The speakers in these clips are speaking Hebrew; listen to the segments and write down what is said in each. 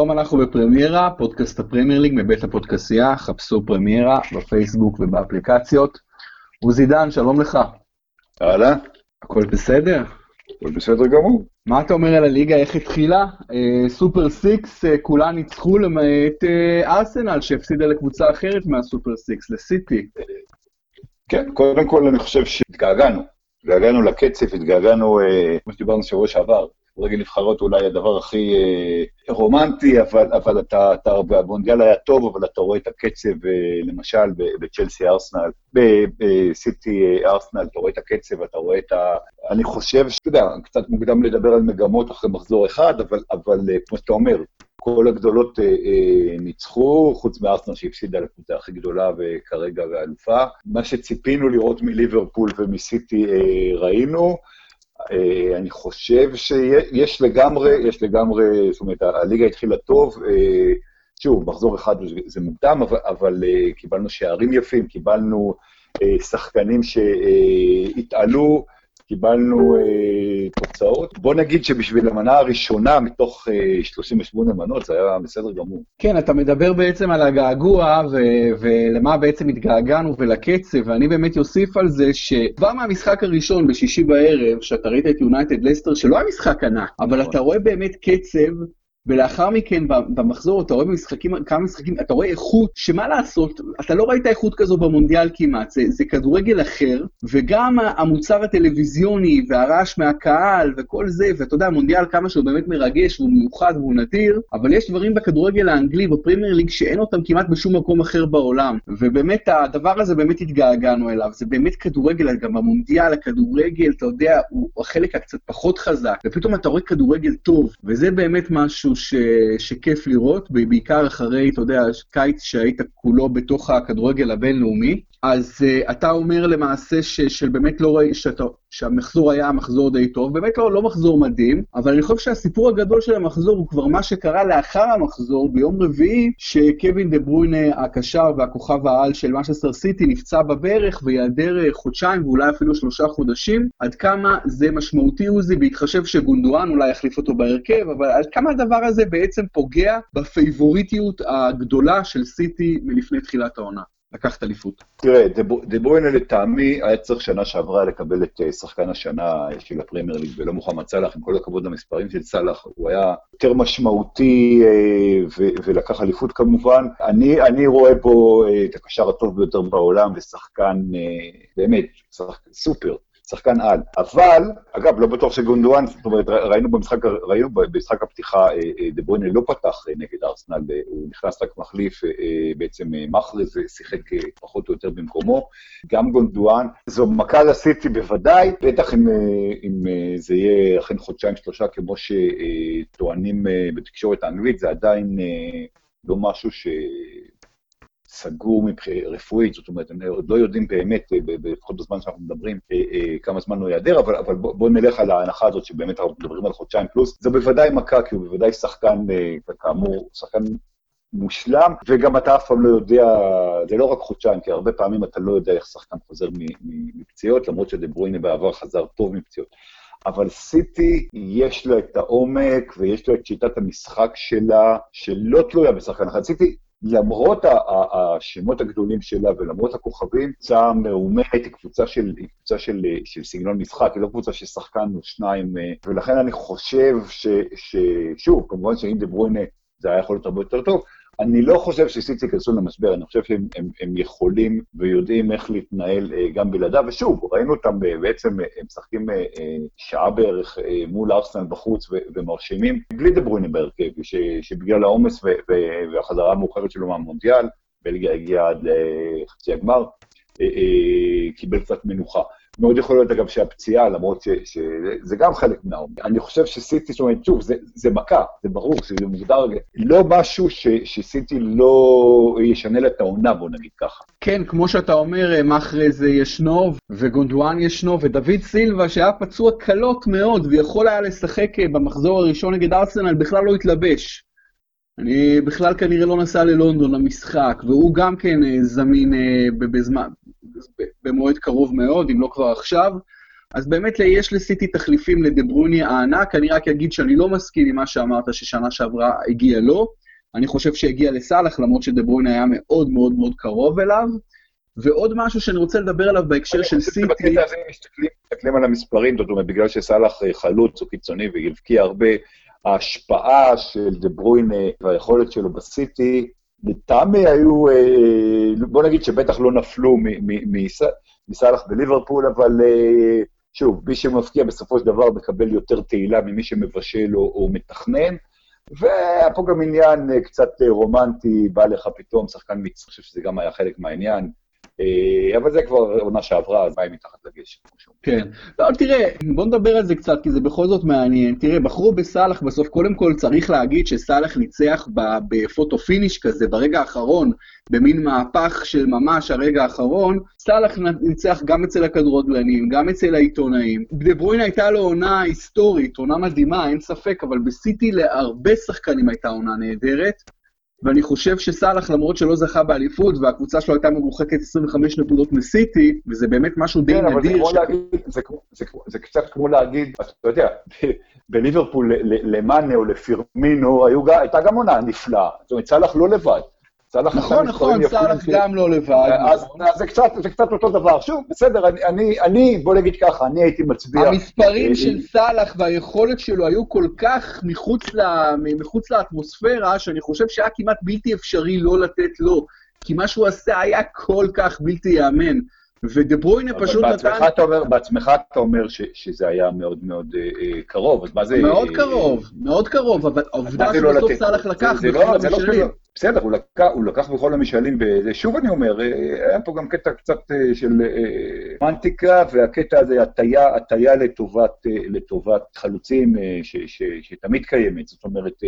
שלום, אנחנו בפרמיירה, פודקאסט הפרמייר ליג מבית הפודקסייה, חפשו פרמיירה בפייסבוק ובאפליקציות. עוזי דן, שלום לך. אהלן. הכל בסדר? הכל בסדר גמור. מה אתה אומר על הליגה, איך התחילה? אה, super six, אה, כולה ניצחו למעט אה, ארסנל שהפסידה לקבוצה אחרת מה super six, לסיטי. כן, קודם כל אני חושב שהתגעגענו. התגעגענו לקצב, התגעגענו, כמו שדיברנו שבוע שעבר, כדורגל נבחרות אולי הדבר הכי אה, רומנטי, אבל, אבל אתה, אתה, המונדיאל היה טוב, אבל אתה רואה את הקצב, אה, למשל, בצ'לסי ארסנל, בסיטי אה, ארסנל, אתה רואה את הקצב, אתה רואה את ה... אני חושב, שאתה יודע, קצת מוקדם לדבר על מגמות אחרי מחזור אחד, אבל, אבל כמו שאתה אומר, כל הגדולות אה, אה, ניצחו, חוץ מארסנל שהפסידה לקבוצה הכי גדולה וכרגע ואלופה. מה שציפינו לראות מליברפול ומסיטי אה, ראינו. אה, אני חושב שיש לגמרי, יש לגמרי, זאת אומרת, הליגה התחילה טוב, אה, שוב, מחזור אחד זה מוקדם, אבל, אבל אה, קיבלנו שערים יפים, קיבלנו שחקנים שהתעלו, קיבלנו אה, תוצאות. בוא נגיד שבשביל המנה הראשונה מתוך אה, 38 מנות זה היה בסדר גמור. כן, אתה מדבר בעצם על הגעגוע ו- ולמה בעצם התגעגענו ולקצב, ואני באמת אוסיף על זה שכבר מהמשחק הראשון בשישי בערב, שאתה ראית את יונייטד לסטר, שלא היה משחק ענק, אבל אתה רואה באמת קצב ולאחר מכן במחזור אתה רואה במשחקים, כמה משחקים, אתה רואה איכות שמה לעשות, אתה לא ראית איכות כזו במונדיאל כמעט, זה, זה כדורגל אחר, וגם המוצר הטלוויזיוני והרעש מהקהל וכל זה, ואתה יודע, המונדיאל כמה שהוא באמת מרגש והוא מיוחד והוא נדיר, אבל יש דברים בכדורגל האנגלי, בפרימייר ליג, שאין אותם כמעט בשום מקום אחר בעולם, ובאמת הדבר הזה באמת התגעגענו אליו, זה באמת כדורגל, גם המונדיאל, הכדורגל, אתה יודע, הוא החלק הקצת פחות חזק, ופתאום אתה רואה כדורגל טוב, וזה באמת משהו ש, שכיף לראות, בעיקר אחרי, אתה יודע, קיץ שהיית כולו בתוך הכדורגל הבינלאומי. אז uh, אתה אומר למעשה ש, שבאמת לא ראי, שאתה, שהמחזור היה מחזור די טוב, באמת לא, לא מחזור מדהים, אבל אני חושב שהסיפור הגדול של המחזור הוא כבר מה שקרה לאחר המחזור, ביום רביעי, שקווין דה ברuyne הקשר והכוכב העל של משסטר סיטי נפצע בברך ויעדר אה, חודשיים ואולי אפילו שלושה חודשים, עד כמה זה משמעותי עוזי, בהתחשב שגונדואן אולי יחליף אותו בהרכב, אבל עד כמה הדבר הזה בעצם פוגע בפייבוריטיות הגדולה של סיטי מלפני תחילת העונה. לקחת אליפות. תראה, דה לטעמי היה צריך שנה שעברה לקבל את אה, שחקן השנה של הפרמייר ליג ולא מוחמד סאלח, עם כל הכבוד למספרים של סאלח, הוא היה יותר משמעותי אה, ולקח אליפות כמובן. אני, אני רואה פה אה, את הקשר הטוב ביותר בעולם ושחקן באמת, שחקן סופר. שחקן על. אבל, אגב, לא בטוח שגונדואן, זאת אומרת, ראינו במשחק, ראינו במשחק הפתיחה, אה, אה, דה ברוינה לא פתח אה, נגד ארסנל, הוא נכנס רק מחליף, בעצם מחרז שיחק פחות או יותר במקומו. גם גונדואן, זו מכה לסיטי בוודאי, בטח אם, אם זה יהיה אכן חודשיים-שלושה, כמו שטוענים בתקשורת האנגלית, זה עדיין לא משהו ש... סגור רפואית, זאת אומרת, הם עוד לא יודעים באמת, אה, לפחות בזמן שאנחנו מדברים, אה, אה, כמה זמן הוא ייעדר, אבל, אבל בואו בוא נלך על ההנחה הזאת שבאמת אנחנו מדברים על חודשיים פלוס. זה בוודאי מכה, כי הוא בוודאי שחקן, כאמור, שחקן מושלם, וגם אתה אף פעם לא יודע, זה לא רק חודשיים, כי הרבה פעמים אתה לא יודע איך שחקן חוזר מפציעות, למרות שדברוינה בעבר חזר טוב מפציעות. אבל סיטי, יש לה את העומק ויש לה את שיטת המשחק שלה, שלא תלויה בשחקן אחד. סיטי למרות השמות הגדולים שלה ולמרות הכוכבים, קבוצה מאומנת, היא קבוצה של, קבוצה של, של סגנון משחק, היא לא קבוצה של שחקן או שניים, אה, ולכן אני חושב ש, ששוב, כמובן שאם דה ברוינה זה היה יכול להיות הרבה יותר טוב, אני לא חושב שסיטי ייכנסו למשבר, אני חושב שהם הם, הם יכולים ויודעים איך להתנהל אה, גם בלעדיו, ושוב, ראינו אותם אה, בעצם, אה, הם משחקים שעה בערך מול ארסנל בחוץ ומרשימים, בלי דה בהרכב, שבגלל העומס והחזרה המאוחרת שלו מהמונדיאל, בלגיה הגיעה עד לחצי הגמר, קיבל קצת מנוחה. מאוד יכול להיות, אגב, שהפציעה, למרות שזה גם חלק מהעומק. אני חושב שסיטי, זאת אומרת, שוב, זה, זה מכה, זה ברור שזה מוגדר, לא משהו ש, שסיטי לא ישנה לה את העונה, בוא נגיד ככה. כן, כמו שאתה אומר, מחרז ישנו, וגונדואן ישנו, ודוד סילבה, שהיה פצוע קלות מאוד, ויכול היה לשחק במחזור הראשון נגד ארסנל, בכלל לא התלבש. אני בכלל כנראה לא נסע ללונדון למשחק, והוא גם כן אה, זמין אה, בזמן, במועד קרוב מאוד, אם לא כבר עכשיו. אז באמת יש לסיטי תחליפים לדברוני הענק, אני רק אגיד שאני לא מסכים עם מה שאמרת ששנה שעברה הגיע לו, אני חושב שהגיע לסאלח, למרות שדברוני היה מאוד מאוד מאוד קרוב אליו. ועוד משהו שאני רוצה לדבר עליו בהקשר של סיטי... בקטע הזה מסתכלים, מסתכלים על המספרים, זאת אומרת, בגלל שסאלח חלוץ או קיצוני והבקיע הרבה, ההשפעה של דה ברuyne והיכולת שלו בסיטי, לטעמי היו, בוא נגיד שבטח לא נפלו מסאלח בליברפול, אבל שוב, מי שמפקיע בסופו של דבר מקבל יותר תהילה ממי שמבשל או, או מתכנן, והיה פה גם עניין קצת רומנטי, בא לך פתאום שחקן מצרי, אני חושב שזה גם היה חלק מהעניין. אה, אבל זה כבר עונה שעברה, אז מים מתחת לגשם. כן. לא, תראה, בוא נדבר על זה קצת, כי זה בכל זאת מעניין. תראה, בחרו בסאלח בסוף, קודם כל צריך להגיד שסאלח ניצח בפוטו פיניש כזה, ברגע האחרון, במין מהפך של ממש הרגע האחרון. סאלח ניצח גם אצל הכדורגלנים, גם אצל העיתונאים. דה הייתה לו עונה היסטורית, עונה מדהימה, אין ספק, אבל בסיטי להרבה שחקנים הייתה עונה נהדרת. ואני חושב שסאלח, למרות שלא זכה באליפות, והקבוצה שלו הייתה מרוחקת 25 נקודות מסיטי, וזה באמת משהו די כן, נדיר. כן, אבל זה, ש... להגיד, זה, זה, זה קצת כמו להגיד, אתה יודע, בליברפול למאנה או לפירמינו הייתה גם עונה נפלאה. זאת אומרת, סאלח לא לבד. סלאח נכון, נכון, סאלח גם לא לבד. אז, אז זה, קצת, זה קצת אותו דבר. שוב, בסדר, אני, אני, בוא נגיד ככה, אני הייתי מצביע... המספרים של סאלח והיכולת שלו היו כל כך מחוץ לאטמוספירה, שאני חושב שהיה כמעט בלתי אפשרי לא לתת לו. כי מה שהוא עשה היה כל כך בלתי ייאמן. ודה ברויינה פשוט נתן... אתה אומר, בעצמך אתה אומר ש, שזה היה מאוד מאוד אה, אה, קרוב, אז מה זה... מאוד אה, קרוב, מאוד קרוב, אבל העובדה שבסוף סאלח לקח בכל לא, המשאלים. לא בסדר, הוא לקח, הוא לקח בכל המשאלים, שוב אני אומר, אה, היה פה גם קטע קצת אה, של אה, מנטיקה, והקטע הזה, הטיה, הטיה לטובת, לטובת חלוצים ש, ש, שתמיד קיימת, זאת אומרת,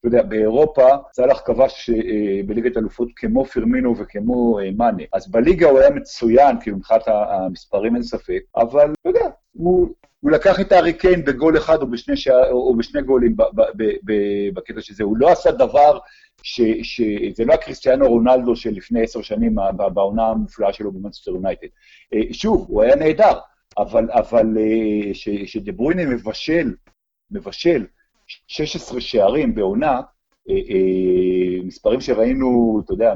אתה יודע, באירופה סאלח כבש אה, בליגת אלופות כמו פרמינו וכמו אה, מאנה. אז בליגה הוא היה מצוין, כאילו מבחינת המספרים אין ספק, אבל אתה יודע, הוא, הוא לקח את הארי קיין בגול אחד או בשני, שע, או בשני גולים ב, ב, ב, בקטע שזה. הוא לא עשה דבר ש... ש זה לא הקריסטיאנו רונלדו של לפני עשר שנים בעונה המופלאה שלו במנסטר יונייטד. אה, שוב, הוא היה נהדר, אבל, אבל שדברוינה מבשל, מבשל 16 שערים בעונה, אה, אה, מספרים שראינו, אתה יודע,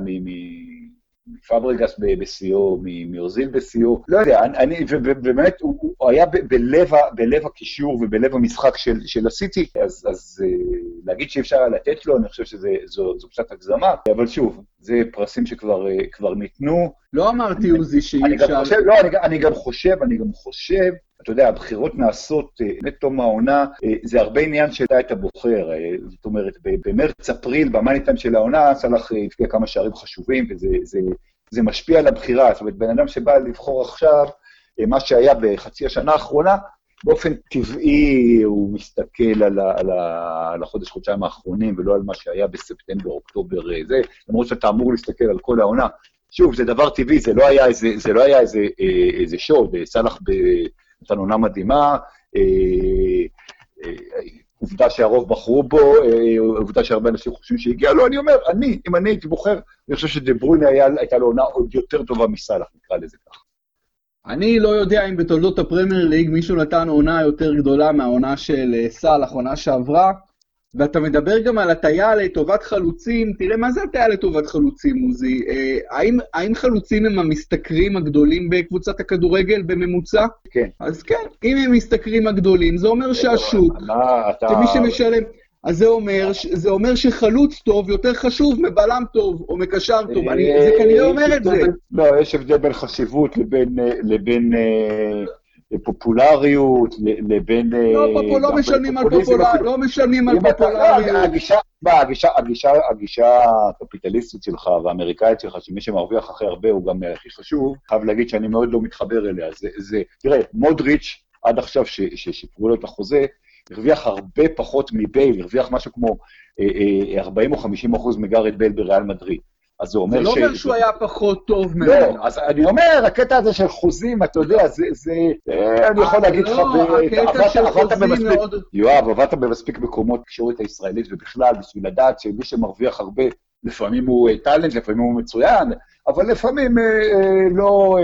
מפברגס בשיאו, מאוזיל בשיאו, לא יודע, אני, ובאמת הוא, הוא היה בלב, בלב הקישור ובלב המשחק של, של הסיטי, אז, אז אה, להגיד שאי אפשר לתת לו, אני חושב שזו קצת הגזמה, אבל שוב, זה פרסים שכבר ניתנו. לא אמרתי, עוזי, שאי אפשר... לא, אני, אני גם חושב, אני גם חושב אתה יודע, הבחירות נעשות לתום אה, העונה, אה, זה הרבה עניין שאתה את הבוחר. אה, זאת אומרת, במרץ-אפריל, במאניטיים של העונה, סלאח הבקיע כמה שערים חשובים, וזה זה, זה משפיע על הבחירה. זאת אומרת, בן אדם שבא לבחור עכשיו, מה שהיה בחצי השנה האחרונה, באופן טבעי הוא מסתכל על, ה, על, ה, על החודש-חודשיים האחרונים, ולא על מה שהיה בספטמבר, אוקטובר, זה, למרות שאתה אמור להסתכל על כל העונה. שוב, זה דבר טבעי, זה לא היה איזה, זה לא היה איזה, איזה שוד, סאלח נתן עונה מדהימה, אה, אה, עובדה שהרוב בחרו בו, אה, עובדה שהרבה אנשים חושבים שהגיע לו, אני אומר, אני, אם אני הייתי בוחר, אני חושב שדה הייתה לו עונה עוד יותר טובה מסאלח, נקרא לזה ככה. אני לא יודע אם בתולדות הפרמייר ליג מישהו נתן עונה יותר גדולה מהעונה של סאלח, עונה שעברה. ואתה מדבר גם על הטיה לטובת חלוצים, תראה, מה זה הטיה לטובת חלוצים, עוזי? אה, האם, האם חלוצים הם המשתכרים הגדולים בקבוצת הכדורגל בממוצע? כן. אז כן, אם הם המשתכרים הגדולים, זה אומר שהשוק, שמי שמשלם... אז זה אומר, זה אומר שחלוץ טוב יותר חשוב מבלם טוב, או מקשר טוב, אני, זה כנראה אומר את זה. לא, יש הבדל בין חשיבות לבין, לבין לפופולריות, לבין... לא, אה, לא משלמים על פופולריות, לא משלמים על פופולריות. הגישה הקפיטליסטית שלך והאמריקאית שלך, שמי שמרוויח הכי הרבה הוא גם הכי חשוב, חייב להגיד שאני מאוד לא מתחבר אליה. זה, תראה, מודריץ', עד עכשיו ששיפרו לו את החוזה, הרוויח הרבה פחות מבייל, הרוויח משהו כמו 40 אה, אה, או 50 אחוז מגארד בייל בריאל מדריד. אז זה אומר ש... זה לא אומר שהוא היה פחות טוב ממנו. לא, אז אני אומר, הקטע הזה של חוזים, אתה יודע, זה, זה, אה, אני יכול להגיד לך, לא, של חוזים מאוד... יואב, עבדת במספיק מקומות תקשורת הישראלית ובכלל, בשביל לדעת שמי שמרוויח הרבה, לפעמים הוא אה, טאלנט, לפעמים הוא מצוין, אבל לפעמים אה, לא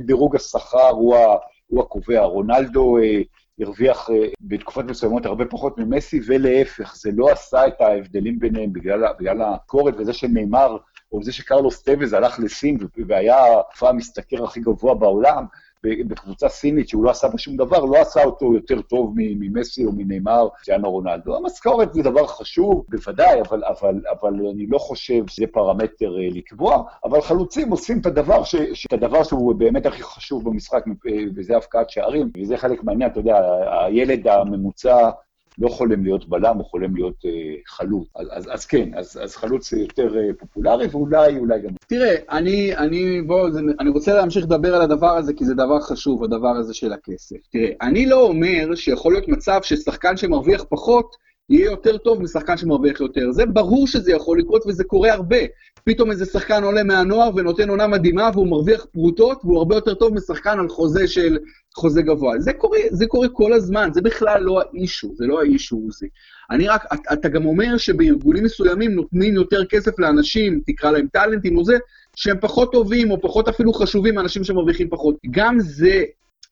דירוג השכר הוא הקובע. רונלדו אה, הרוויח אה, בתקופות מסוימות הרבה פחות ממסי, ולהפך, זה לא עשה את ההבדלים ביניהם בגלל, בגלל הקורת וזה שנאמר, או זה שקרלוס טוויז הלך לסין והיה ההופעה המשתכר הכי גבוה בעולם, בקבוצה סינית שהוא לא עשה בה שום דבר, לא עשה אותו יותר טוב ממסי או מנאמר, ציאנו רונלדו. המשכורת זה דבר חשוב, בוודאי, אבל, אבל, אבל אני לא חושב שזה פרמטר אה, לקבוע, אבל חלוצים עושים את הדבר, ש, את הדבר שהוא באמת הכי חשוב במשחק, אה, וזה הפקעת שערים, וזה חלק מהעניין, אתה יודע, הילד הממוצע לא חולם להיות בלם, הוא חולם להיות אה, חלוץ. אז, אז, אז כן, אז, אז חלוץ יותר אה, פופולרי, ואולי, אולי גם... תראה, אני, אני, בוא, זה, אני רוצה להמשיך לדבר על הדבר הזה, כי זה דבר חשוב, הדבר הזה של הכסף. תראה, אני לא אומר שיכול להיות מצב ששחקן שמרוויח פחות, יהיה יותר טוב משחקן שמרוויח יותר. זה ברור שזה יכול לקרות וזה קורה הרבה. פתאום איזה שחקן עולה מהנוער ונותן עונה מדהימה והוא מרוויח פרוטות והוא הרבה יותר טוב משחקן על חוזה של חוזה גבוה. זה קורה, זה קורה כל הזמן, זה בכלל לא האישו, זה לא האישו זה. אני רק, אתה, גם אומר שבארגונים מסוימים נותנים יותר כסף לאנשים, תקרא להם טאלנטים או זה, שהם פחות טובים או פחות אפילו חשובים מאנשים שמרוויחים פחות. גם זה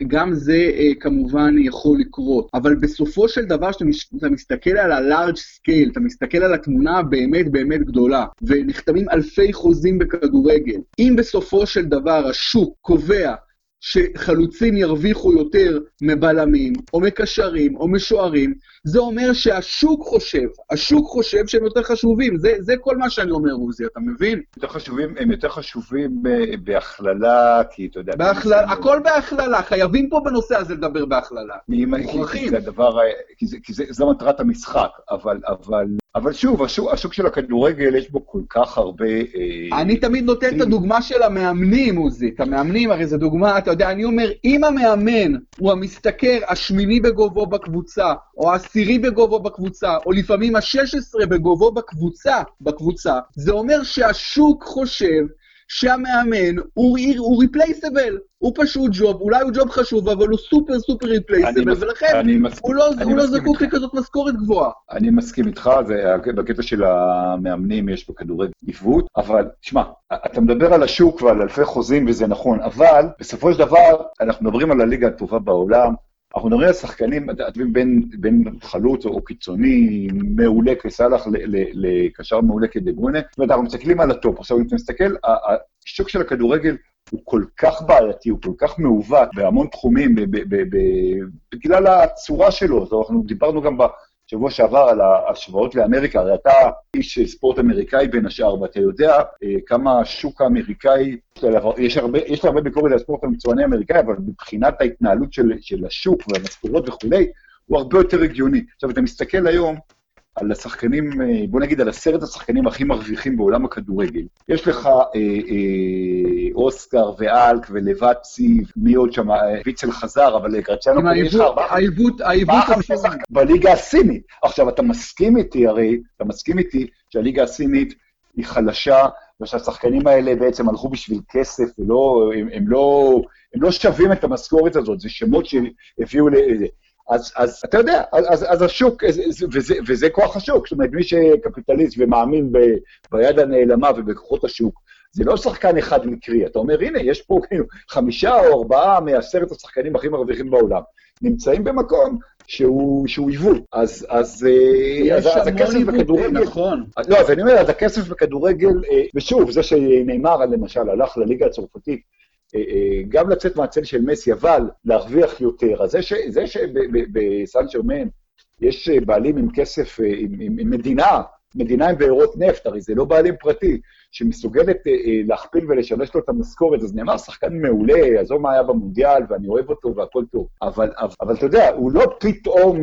גם זה אה, כמובן יכול לקרות, אבל בסופו של דבר כשאתה מסתכל על ה-large scale, אתה מסתכל על התמונה הבאמת באמת גדולה, ונחתמים אלפי חוזים בכדורגל, אם בסופו של דבר השוק קובע שחלוצים ירוויחו יותר מבלמים, או מקשרים, או משוערים, זה אומר שהשוק חושב, השוק חושב שהם יותר חשובים, זה, זה כל מה שאני אומר, עוזי, אתה מבין? יותר חשובים, הם יותר חשובים בהכללה, כי אתה יודע... בהכללה, הכל בהכללה, חייבים פה בנושא הזה לדבר בהכללה. מוכרחים. זה הדבר, כי, זה, כי זה, זו מטרת המשחק, אבל, אבל אבל שוב, השוק, השוק של הכדורגל, יש בו כל כך הרבה... אה, אני תמיד נותן את הדוגמה של המאמנים, עוזי. את המאמנים, הרי זו דוגמה, אתה יודע, אני אומר, אם המאמן הוא המשתכר השמיני בגובו בקבוצה, או העשירי בגובו בקבוצה, או לפעמים השש עשרה בגובו בקבוצה, בקבוצה, זה אומר שהשוק חושב שהמאמן הוא, הוא ריפלייסבל, הוא פשוט ג'וב, אולי הוא ג'וב חשוב, אבל הוא סופר סופר ריפלייסבל, ולכן הוא לא, הוא לא זקוק לכזאת משכורת גבוהה. אני מסכים איתך, זה, בקטע של המאמנים יש בכדורגל עיוות, אבל שמע, אתה מדבר על השוק ועל אלפי אחוזים וזה נכון, אבל בסופו של דבר אנחנו מדברים על הליגה הטובה בעולם, אנחנו מדברים על שחקנים, אתם בין, בין חלוץ או קיצוני מעולה כסאלח לקשר מעולה כדברוינה, זאת אומרת, אנחנו מסתכלים על הטופ. עכשיו, אם אתה מסתכל, השוק של הכדורגל הוא כל כך בעייתי, הוא כל כך מעוות בהמון תחומים, בגלל הצורה שלו. אנחנו דיברנו גם בשבוע שעבר על ההשוואות לאמריקה, הרי אתה איש ספורט אמריקאי בין השאר, ואתה יודע אה, כמה השוק האמריקאי, יש הרבה, יש הרבה ביקורת על הספורט המקצועני האמריקאי, אבל מבחינת ההתנהלות של, של השוק והמשכורות וכולי, הוא הרבה יותר הגיוני. עכשיו, אתה מסתכל היום על השחקנים, אה, בוא נגיד על עשרת השחקנים הכי מרוויחים בעולם הכדורגל. יש לך אה, אה, אוסקר ואלק ולבצי, מי עוד שם, אה, ויצל חזר, אבל גרציאנו, יש לך ארבעה... העיוות, העיוות בליגה הסינית. עכשיו, אתה מסכים איתי הרי, אתה מסכים איתי שהליגה הסינית היא חלשה, ושהשחקנים האלה בעצם הלכו בשביל כסף, ולא, הם, הם, לא, הם לא שווים את המשכורת הזאת, זה שמות שהביאו ל... אז, אז אתה יודע, אז, אז השוק, וזה, וזה כוח השוק, זאת אומרת, מי שקפיטליסט ומאמין ב, ביד הנעלמה ובכוחות השוק, זה לא שחקן אחד מקרי, אתה אומר, הנה, יש פה כאילו חמישה או ארבעה מעשרת השחקנים הכי מרוויחים בעולם, נמצאים במקום שהוא, שהוא עיוות. אז, אז, אה, אז, אז הכסף עיוות, בכדורגל... נכון. לא, אז אני אומר, אז הכסף בכדורגל, אה, ושוב, זה שנאמר, למשל, הלך לליגה הצרפתית, גם לצאת מהצל של מסי, אבל להרוויח יותר. אז זה שבסן שרמן יש אה, בעלים עם כסף, עם, עם, עם מדינה, מדינה עם בארות נפט, הרי זה לא בעלים פרטי, שמסוגלת להכפיל ולשמש לו את המשכורת, אז נאמר שחקן מעולה, עזוב מה היה במונדיאל, ואני אוהב אותו והכל טוב. אבל, אבל, אבל אתה יודע, הוא לא פתאום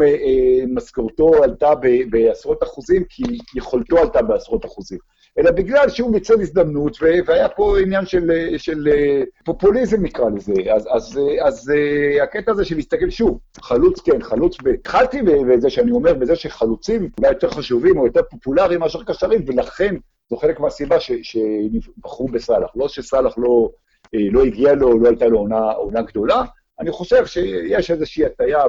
משכורתו עלתה בעשרות אחוזים, כי יכולתו עלתה בעשרות אחוזים. אלא בגלל שהוא ניצל הזדמנות, והיה פה עניין של, של אה, פופוליזם נקרא לזה. אז, אז, אה, אז אה, הקטע הזה של להסתכל שוב, חלוץ כן, חלוץ ב... התחלתי בזה שאני אומר, בזה שחלוצים אולי יותר חשובים או יותר פופולריים מאשר קשרים, ולכן זו חלק מהסיבה שבחרו בסאלח. לא שסאלח לא, לא הגיע לו, לא הייתה לו עונה, עונה גדולה, אני חושב שיש איזושהי הטיה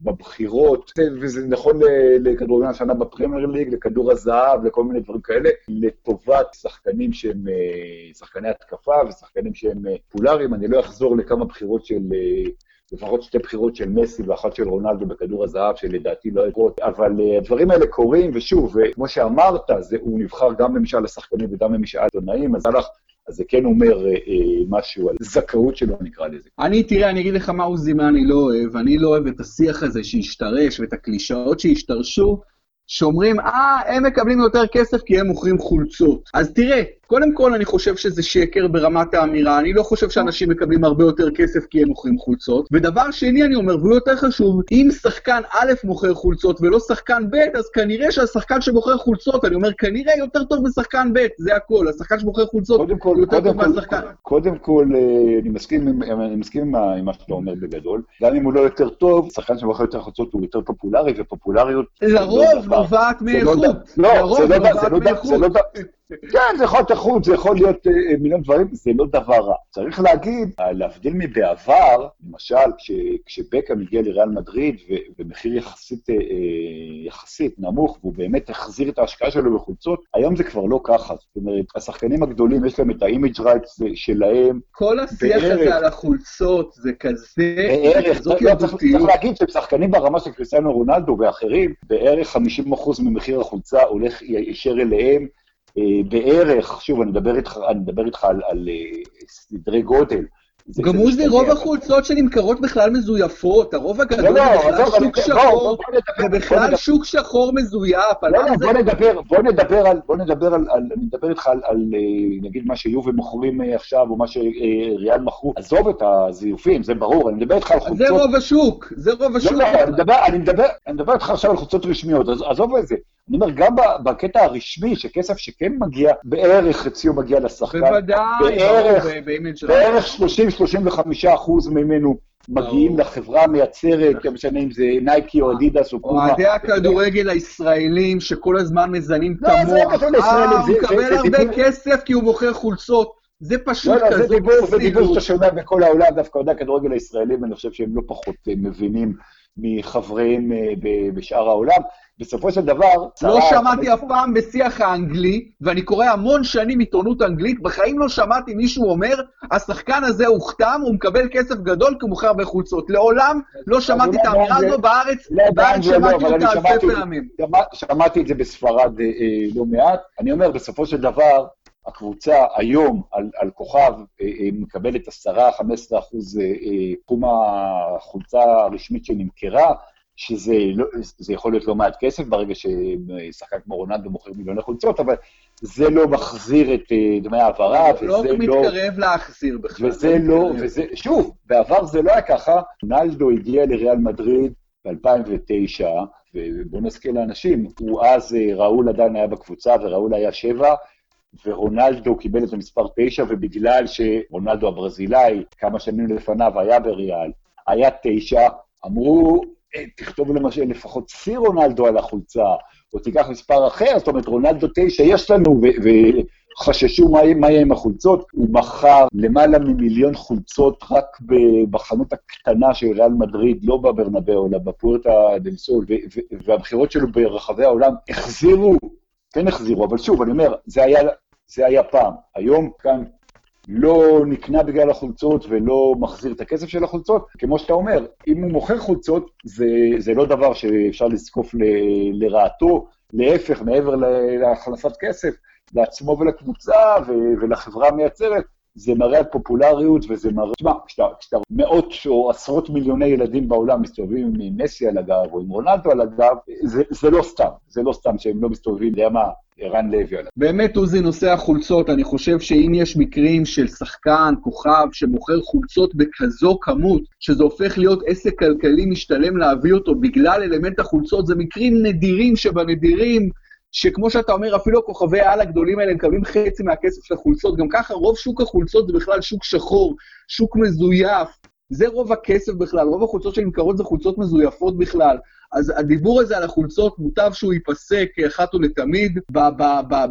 בבחירות, וזה נכון לכדורגלן השנה בפרמייר ליג, לכדור הזהב, לכל מיני דברים כאלה, לטובת שחקנים שהם אה, שחקני התקפה ושחקנים שהם אה, פולאריים. אני לא אחזור לכמה בחירות של... אה, לפחות שתי בחירות של מסי ואחת של רונלדו בכדור הזהב, שלדעתי לא יקרות, אבל הדברים האלה קורים, ושוב, כמו שאמרת, זה, הוא נבחר גם במשאל השחקנים וגם במשאל העיתונאים, אז הלך... אז זה כן אומר אה, אה, משהו על זכאות שלו, נקרא לזה. אני, תראה, אני אגיד לך מה עוזי, מה אני לא אוהב. אני לא אוהב את השיח הזה שהשתרש ואת הקלישאות שהשתרשו, שאומרים, אה, הם מקבלים יותר כסף כי הם מוכרים חולצות. אז תראה, קודם כל אני חושב שזה שקר ברמת האמירה, אני לא חושב שאנשים מקבלים הרבה יותר כסף כי הם מוכרים חולצות. ודבר שני אני אומר, והוא יותר חשוב, אם שחקן א' מוכר חולצות ולא שחקן ב', אז כנראה שהשחקן שמוכר חולצות, אני אומר, כנראה יותר טוב משחקן ב', זה הכל, השחקן שמוכר חולצות קודם כל, יותר קודם טוב מהשחקן. קודם כל, אה, אני מסכים, אני מסכים עם מה- שאתה אומר בגדול. גם אם הוא לא יותר טוב, שחקן שמוכר יותר חולצות הוא יותר פופולרי, ופופולריות... לרוב. נובעת לא מאיכות. לא, זה לא כן, זה יכול להיות איכות, זה יכול להיות אה, אה, מיליון דברים, זה לא דבר רע. צריך להגיד, אה, להבדיל מבעבר, למשל, כש- כשבקאם הגיע לריאל מדריד, ו- במחיר יחסית, יחסית נמוך, והוא באמת החזיר את ההשקעה שלו בחולצות, היום זה כבר לא ככה. זאת אומרת, השחקנים הגדולים, יש להם את ה image rights שלהם, כל השיח בערך. הזה על החולצות זה כזה, בערך, זאת לא, צריך, צריך. להגיד שהם שחקנים ברמה של קריסטיאנו רונלדו ואחרים, בערך 50% ממחיר החולצה הולך ישר אליהם, בערך, שוב, אני מדבר איתך, אני מדבר איתך על, על אה, סדרי גודל. גם עוזי, רוב החולצות שנמכרות בכלל מזויפות, הרוב לא, הגדול לא, לא, זה בכלל שוק שחור, זה בכלל שוק שחור מזויף. בוא נדבר, בוא נדבר על, אני מדבר איתך על, אה, נגיד מה שיובי מוכרים אה, עכשיו, או מה שריאל מכרו, עזוב את הזיופים, זה ברור, אני מדבר איתך על חולצות... זה רוב השוק, זה רוב השוק. אני מדבר איתך עכשיו על חולצות רשמיות, עזוב את זה. אני אומר, גם בקטע הרשמי, שכסף שכן מגיע, בערך חציו מגיע לשחקן. בוודאי. בערך, בערך 30 35% ממנו מגיעים לחברה המייצרת, לא משנה אם זה נייקי או אדידס או קומה. אוהדי הכדורגל הישראלים שכל הזמן מזנים את המוח. לא, זה קשור לישראלים. אה, הוא מקבל הרבה כסף כי הוא מוכר חולצות. זה פשוט כזה... לא, לא, זה דיבור, זה דיבור שאתה שומע בכל העולם, דווקא אוהדי הכדורגל הישראלים, אני חושב שהם לא פחות אה, מבינים מחבריהם אה, בשאר העולם. בסופו של דבר, לא צרה- שמעתי אף פעם בשיח האנגלי, ואני קורא המון שנים עיתונות אנגלית, בחיים לא שמעתי מישהו אומר, השחקן הזה הוכתם, הוא מקבל כסף גדול כי הוא מוכר הרבה חולצות. לעולם לא שמעתי את האמירה הזו בארץ, לא, בארץ לא, שמעתי אותה אלפי פעמים. שמע- שמעתי את זה בספרד אה, אה, לא מעט. אני אומר, בסופו של דבר, הקבוצה היום על, על כוכב אה, אה, מקבלת 10-15 אחוז אה, תחום החולצה הרשמית שנמכרה, שזה לא, יכול להיות לא מעט כסף ברגע ששחקן כמו רונלדו מוכר מיליוני חולצות, אבל זה לא מחזיר את דמי ההעברה, לא וזה לא... מתקרב להחזיר בכלל. וזה לא, מתקרב. וזה, שוב, בעבר זה לא היה ככה. רונלדו הגיע לריאל מדריד ב-2009, ובואו נזכיר לאנשים, הוא אז, ראול עדיין היה בקבוצה, וראול היה שבע, ורונלדו קיבל את המספר תשע, ובגלל שרונלדו הברזילאי, כמה שנים לפניו היה בריאל, היה תשע, אמרו, "אה, תכתוב למשל לפחות שיא רונלדו על החולצה, או תיקח מספר אחר, זאת אומרת, רונלדו תשע יש לנו, וחששו מה מה יהיה עם החולצות. הוא מכר למעלה ממיליון חולצות רק בחנות הקטנה של ריאל מדריד, לא בברנבאו, אלא בפוארטה דל סול, ו- ו- והמכירות שלו ברחבי העולם החזירו, כן החזירו, אבל שוב, אני אומר, זה היה, זה היה פעם. היום כאן לא נקנה בגלל החולצות ולא מחזיר את הכסף של החולצות. כמו שאתה אומר, אם הוא מוכר חולצות, זה, זה לא דבר שאפשר לזקוף ל, לרעתו, להפך, מעבר להכנסת כסף, לעצמו ולקבוצה ולחברה המייצרת, זה מראה על פופולריות וזה מראה... תשמע, כשאתה, כשאתה מאות או עשרות מיליוני ילדים בעולם מסתובבים עם מסי על הגב או עם רונלדו על הגב, זה, זה לא סתם, זה לא סתם שהם לא מסתובבים, אתה יודע מה, ערן לוי על הגב. באמת, עוזי, נושא החולצות, אני חושב שאם יש מקרים של שחקן, כוכב, שמוכר חולצות בכזו כמות, שזה הופך להיות עסק כלכלי משתלם להביא אותו בגלל אלמנט החולצות, זה מקרים נדירים שבנדירים, שכמו שאתה אומר, אפילו הכוכבי העל הגדולים האלה מקבלים חצי מהכסף של החולצות, גם ככה רוב שוק החולצות זה בכלל שוק שחור, שוק מזויף, זה רוב הכסף בכלל, רוב החולצות שנמכרות זה חולצות מזויפות בכלל. אז הדיבור הזה על החולצות, מוטב שהוא ייפסק אחת ולתמיד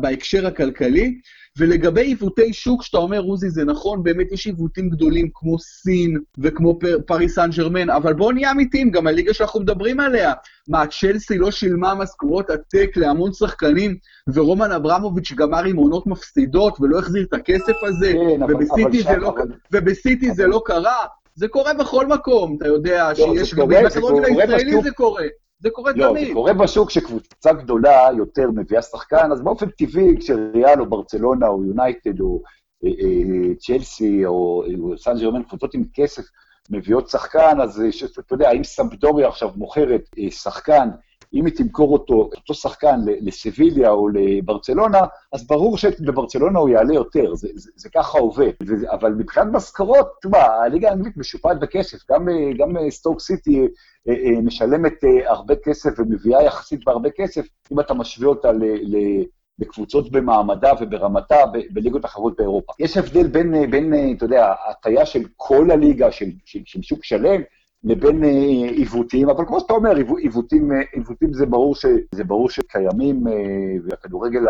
בהקשר הכלכלי. ולגבי עיוותי שוק, שאתה אומר, עוזי, זה נכון, באמת יש עיוותים גדולים כמו סין וכמו פר, פריס סן ג'רמן, אבל בואו נהיה אמיתיים, גם הליגה שאנחנו מדברים עליה. מה, צ'לסי לא שילמה משכורות עתק להמון שחקנים, ורומן אברמוביץ' גמר עם עונות מפסידות ולא החזיר את הכסף הזה, כן, אבל- ובסיטי אבל זה שם- לא, אבל- ובסיטי זה לא קרה. זה קורה בכל מקום, אתה יודע, לא, שיש... זה בכדורגל קורה הישראלי. זה קורה. זה קורה לא, תמיד. זה קורה בשוק שקבוצה גדולה יותר מביאה שחקן, אז באופן טבעי, כשריאל או ברצלונה או יונייטד או אה, אה, צ'לסי או או סן ג'רמן, קבוצות עם כסף, מביאות שחקן, אז אה, אתה יודע, אם סמפדוריה עכשיו מוכרת אה, שחקן, אם היא תמכור אותו, אותו שחקן לסביליה או לברצלונה, אז ברור שבברצלונה הוא יעלה יותר, זה, זה, זה ככה עובד. אבל מבחינת משכורות, תשמע, הליגה האנגלית משופעת בכסף, גם, אה, גם אה, סטוק סיטי אה, משלמת הרבה כסף ומביאה יחסית בהרבה כסף, אם אתה משווה אותה ל... ל לקבוצות במעמדה וברמתה בליגות אחרות באירופה. יש הבדל בין, בין אתה יודע, הטיה של כל הליגה, של, של, של שוק שלם, לבין אה, עיוותים, אבל כמו שאתה אומר, עיוו- עיוותים, אה, עיוותים זה ברור, ש, זה ברור שקיימים, אה, והכדורגל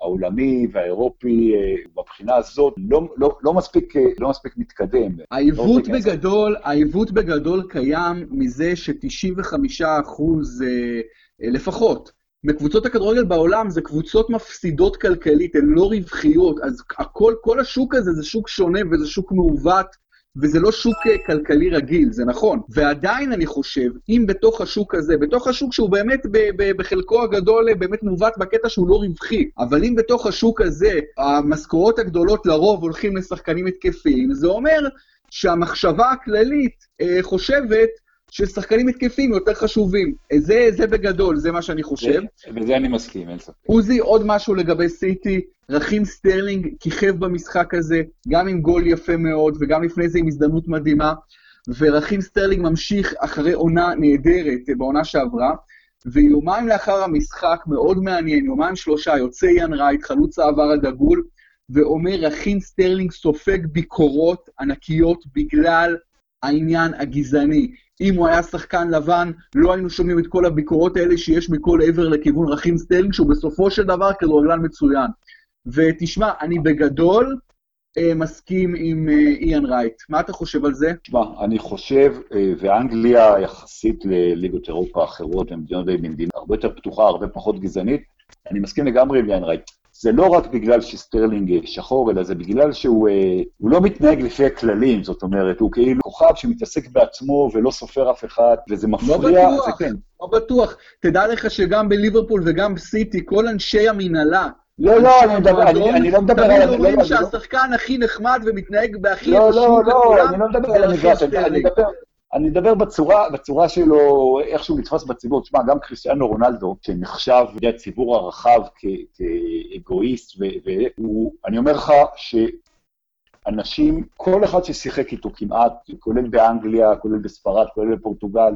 העולמי והאירופי, מבחינה הזאת, לא, לא, לא, מספיק, לא מספיק מתקדם. העיוות לא בגדול, העיוות בגדול קיים מזה ש-95 אחוז אה, אה, לפחות מקבוצות הכדורגל בעולם זה קבוצות מפסידות כלכלית, הן לא רווחיות, אז הכל, כל השוק הזה זה שוק שונה וזה שוק מעוות, וזה לא שוק אה, כלכלי רגיל, זה נכון. ועדיין אני חושב, אם בתוך השוק הזה, בתוך השוק שהוא באמת בחלקו הגדול אה, באמת מעוות בקטע שהוא לא רווחי, אבל אם בתוך השוק הזה המשכורות הגדולות לרוב הולכים לשחקנים התקפיים, זה אומר שהמחשבה הכללית אה, חושבת ששחקנים התקפיים יותר חשובים. אה, זה, זה בגדול, זה מה שאני חושב. בזה אני מסכים, אין ספק. עוזי, עוד משהו לגבי סיטי, רכים סטרלינג כיכב במשחק הזה, גם עם גול יפה מאוד, וגם לפני זה עם הזדמנות מדהימה, ורכים סטרלינג ממשיך אחרי עונה נהדרת אה, בעונה שעברה, ויומיים לאחר המשחק, מאוד מעניין, יומיים שלושה, יוצא איאן רייט, חלוץ העבר הדגול, ואומר, רכים סטרלינג סופג ביקורות ענקיות בגלל העניין הגזעני. אם הוא היה שחקן לבן, לא היינו שומעים את כל הביקורות האלה שיש מכל עבר לכיוון רכים סטרלינג, שהוא בסופו של דבר כדורגלן מצוין. ותשמע, אני בגדול אה, מסכים עם אה, איאן רייט. מה אתה חושב על זה? תשמע, אני חושב, אה, ואנגליה יחסית לליגות אירופה האחרות, ומדינות די מדינה הרבה יותר פתוחה, הרבה פחות גזענית, אני מסכים לגמרי עם איאן רייט. זה לא רק בגלל שסטרלינג שחור, אלא זה בגלל שהוא אה, לא מתנהג לפי הכללים, זאת אומרת, הוא כאילו כוכב שמתעסק בעצמו ולא סופר אף אחד, וזה מפריע, בטוח. זה כן. לא בטוח. תדע לך שגם בליברפול וגם בסיטי, כל אנשי המנהלה, לא, לא, אני לא מדבר על... תמיד לא, לא, אומרים לא- שהשחקן הכי נחמד ומתנהג בהכי לא, חשוב לא, לא, לכולם, אני לא מדבר על המגרש, אני-. מדבר... בצורה, בצורה שלו, איך שהוא נתפס בציבור. תשמע, גם כריסטיאנו רונלדו, שנחשב בידי הציבור הרחב כאגואיסט, והוא, אני אומר לך שאנשים, כל אחד ששיחק איתו כמעט, כולל באנגליה, כולל בספרד, כולל בפורטוגל,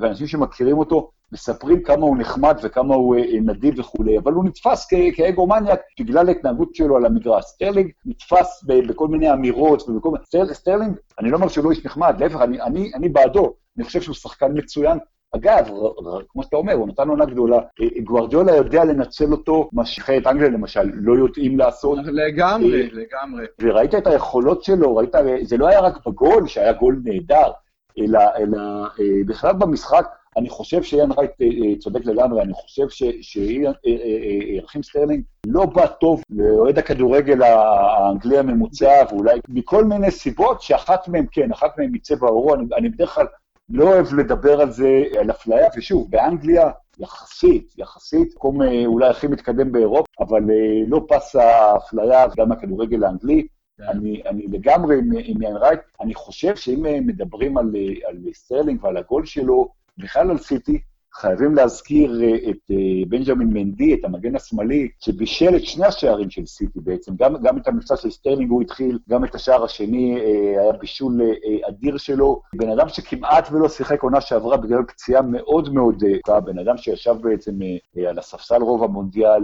ואנשים שמכירים אותו, מספרים כמה הוא נחמד וכמה הוא אה, נדיב וכולי, אבל הוא נתפס כ- כאגומניאק בגלל ההתנהגות שלו על המגרש. סטרלינג נתפס בכל מיני אמירות ובכל מיני... סטר- סטרלינג, אני לא אומר שהוא לא איש נחמד, להפך, אני, אני, אני בעדו, אני חושב שהוא שחקן מצוין. אגב, כמו שאתה אומר, הוא נתן עונה גדולה. אה, גוארדיולה יודע לנצל אותו, מה שנבחרת אנגליה למשל לא יודעים לעשות. לגמרי, אה, לגמרי. וראית את היכולות שלו, ראית, זה לא היה רק בגול, שהיה גול נהדר, אלא, אלא אה, בכלל במשחק, אני חושב שאיאן רייט אה, אה, צודק לגמרי, אני חושב שרחים סטרלינג לא בא טוב לאוהד הכדורגל האנגלי הממוצע, ואולי מכל מיני סיבות, שאחת מהן כן, אחת מהן צבע עורו, אני, אני בדרך כלל לא אוהב לדבר על זה, על אפליה, ושוב, באנגליה, יחסית, יחסית, מקום אה, אולי הכי מתקדם באירופה, אבל אה, לא פסחה האפליה גם הכדורגל האנגלי. אני, אני לגמרי עם, איאן רייט, אני חושב שאם אה, מדברים על, על סטרלינג ועל הגול שלו, בכלל על סיטי, חייבים להזכיר אה, את אה, בנג'מין מנדי, את המגן השמאלי, שבישל את שני השערים של סיטי בעצם, גם, גם את המבצע של סטרלינג הוא התחיל, גם את השער השני אה, היה בישול אדיר שלו. בן אדם שכמעט ולא שיחק עונה שעברה בגלל פציעה מאוד מאוד קשה, בן אדם שישב בעצם על הספסל רוב המונדיאל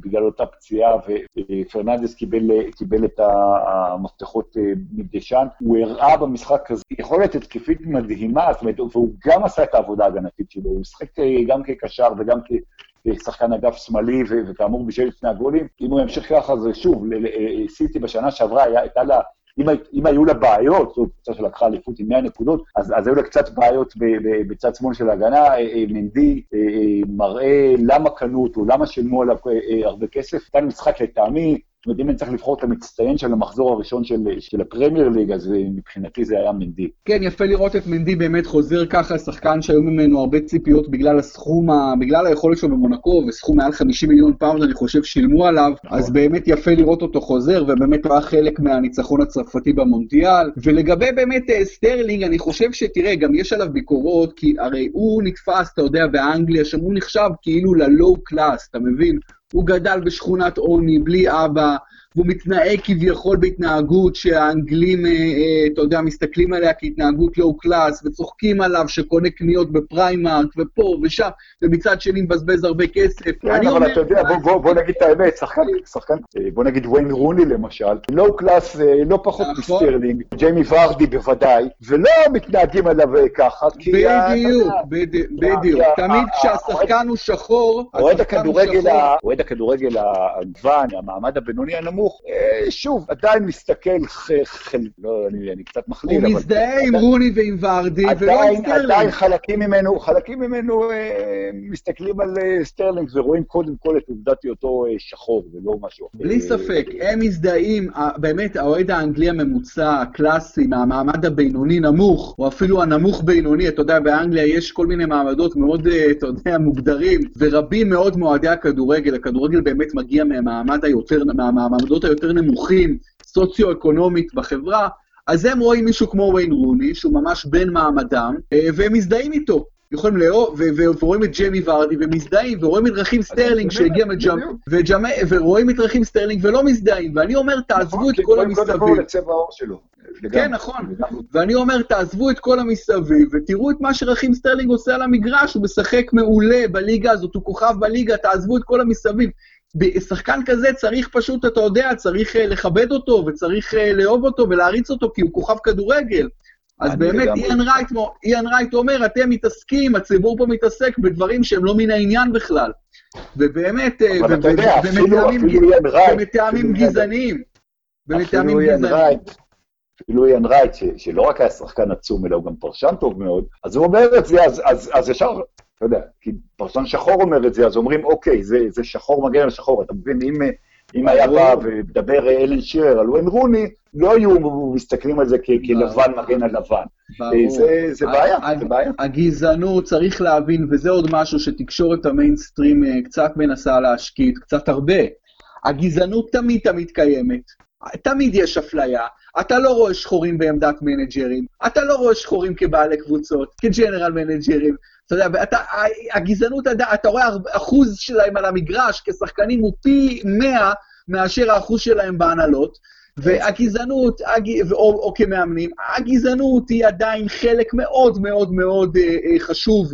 בגלל אותה פציעה, ופרננדס קיבל, קיבל את המפתחות מדשן. הוא הראה במשחק הזה יכולת התקפית מדהימה, זאת אומרת, והוא גם עשה את העבודה ההגנתית שלו, הוא משחק גם כקשר וגם כשחקן אגף שמאלי, וכאמור בשל לפני הגולים. אם הוא ימשיך ככה, אז שוב, סיטי בשנה שעברה הייתה לה... אם, אם היו לה בעיות, זאת קבוצה שלקחה אליפות עם 100 נקודות, אז, אז היו לה קצת בעיות בצד שמאל של ההגנה. אה, אה, מנדי אה, מראה למה קנו אותו, למה שילמו עליו אה, אה, הרבה כסף. כאן משחק לטעמי, זאת אומרת, אם אני צריך לבחור את המצטיין של המחזור הראשון של, של הפרמייר ליג, אז מבחינתי זה היה מנדי. כן, יפה לראות את מנדי באמת חוזר ככה, שחקן שהיו ממנו הרבה ציפיות בגלל הסכום, ה... בגלל היכולת שלו במונקו, וסכום מעל 50 מיליון פאונד, אני חושב, שילמו עליו, נכון. אז באמת יפה לראות אותו חוזר, ובאמת הוא היה חלק מהניצחון הצרפתי במונדיאל. ולגבי באמת אה, סטרלינג, אני חושב שתראה, גם יש עליו ביקורות, כי הרי הוא נתפס, אתה יודע, באנגליה, שם הוא נחשב כאילו ל low class, אתה מבין? הוא גדל בשכונת עוני, בלי אבא, והוא מתנהג כביכול בהתנהגות שהאנגלים, אה, אה, אתה יודע, מסתכלים עליה כהתנהגות low class, וצוחקים עליו שקונה קניות בפרימארק, ופה ושם, ומצד שני מבזבז הרבה כסף. כן, אבל אתה יודע, בוא, בוא, בוא נגיד את האמת, שחקן, שחקן, אה, בוא נגיד ויין רוני למשל, low class לא פחות נכון. מסטרלינג, ג'יימי ורדי בוודאי, ולא מתנהגים עליו ככה, כי... בדיוק, בדיוק. תמיד כשהשחקן הוא שחור, אוהד הכדורגל הלבן, המעמד הבינוני הנמוך, נמוך. אה, שוב, עדיין מסתכל, לא, אני קצת מכליל, אבל... הוא מזדהה עם רוני ועם ורדי, ולא עם סטרלינג. עדיין חלקים ממנו, חלקים ממנו אה, מסתכלים על אה, סטרלינג ורואים קודם כל את עובדת היותו שחור, ולא משהו אחר. בלי ספק, הם מזדהים, באמת, האוהד האנגלי הממוצע, הקלאסי, מהמעמד הבינוני נמוך, או אפילו הנמוך בינוני, אתה יודע, באנגליה יש כל מיני מעמדות מאוד, אתה יודע, מוגדרים, ורבים מאוד מאוהדי הכדורגל, הכדורגל באמת מגיע מהמעמד היותר, מהמעמד המעמדות היותר נמוכים, סוציו-אקונומית בחברה, אז הם רואים מישהו כמו ויין רוני, שהוא ממש בן מעמדם, אה, והם מזדהים איתו. יכולים לאהוב, ורואים את ג'יימי ורדי, ומזדהים, ורואים את רחים סטרלינג שהגיע מג'אמ... ורואים את רחים סטרלינג ולא מזדהים, ואני אומר, תעזבו נכון, את כל המסביב. כן, נכון. ואני אומר, תעזבו את כל המסביב, ותראו את מה שרחים סטרלינג עושה על המגרש, הוא משחק מעולה בליגה הזאת, הוא כוכב בליגה, תעזבו את כל המסביב. שחקן כזה צריך פשוט, אתה יודע, צריך אה, לכבד אותו, וצריך אה, לאהוב אותו ולהעריץ אותו, כי הוא כוכב כדורגל. אז באמת, איאן רייט, איאן רייט אומר, אתם מתעסקים, הציבור פה מתעסק בדברים שהם לא מן העניין בכלל. ובאמת, אה, ומטעמים גזעניים. ומטעמים גזעניים. אפילו איאן רייט, שלא רק היה שחקן עצום, אלא הוא גם פרשן טוב מאוד, אז הוא אומר את זה, אז ישר אתה יודע, כי פרשן שחור אומר את זה, אז אומרים, אוקיי, זה, זה שחור מגן על שחור. אתה מבין, אם, אם היה בא ומדבר אלן שירר על ויין רוני, לא היו מסתכלים על זה כלבן מגן על לבן. זה, זה בעיה, זה בעיה. הגזענות, צריך להבין, וזה עוד משהו שתקשורת המיינסטרים אה, קצת מנסה להשקיט, קצת הרבה. הגזענות תמיד תמיד קיימת. תמיד יש אפליה, אתה לא רואה שחורים בעמדת מנג'רים, אתה לא רואה שחורים כבעלי קבוצות, כ general מנג'רים, אתה יודע, אתה, הגזענות, אתה רואה אחוז שלהם על המגרש כשחקנים הוא פי 100 מאשר האחוז שלהם בהנהלות, והגזענות, הג... או, או כמאמנים, הגזענות היא עדיין חלק מאוד מאוד מאוד אה, אה, חשוב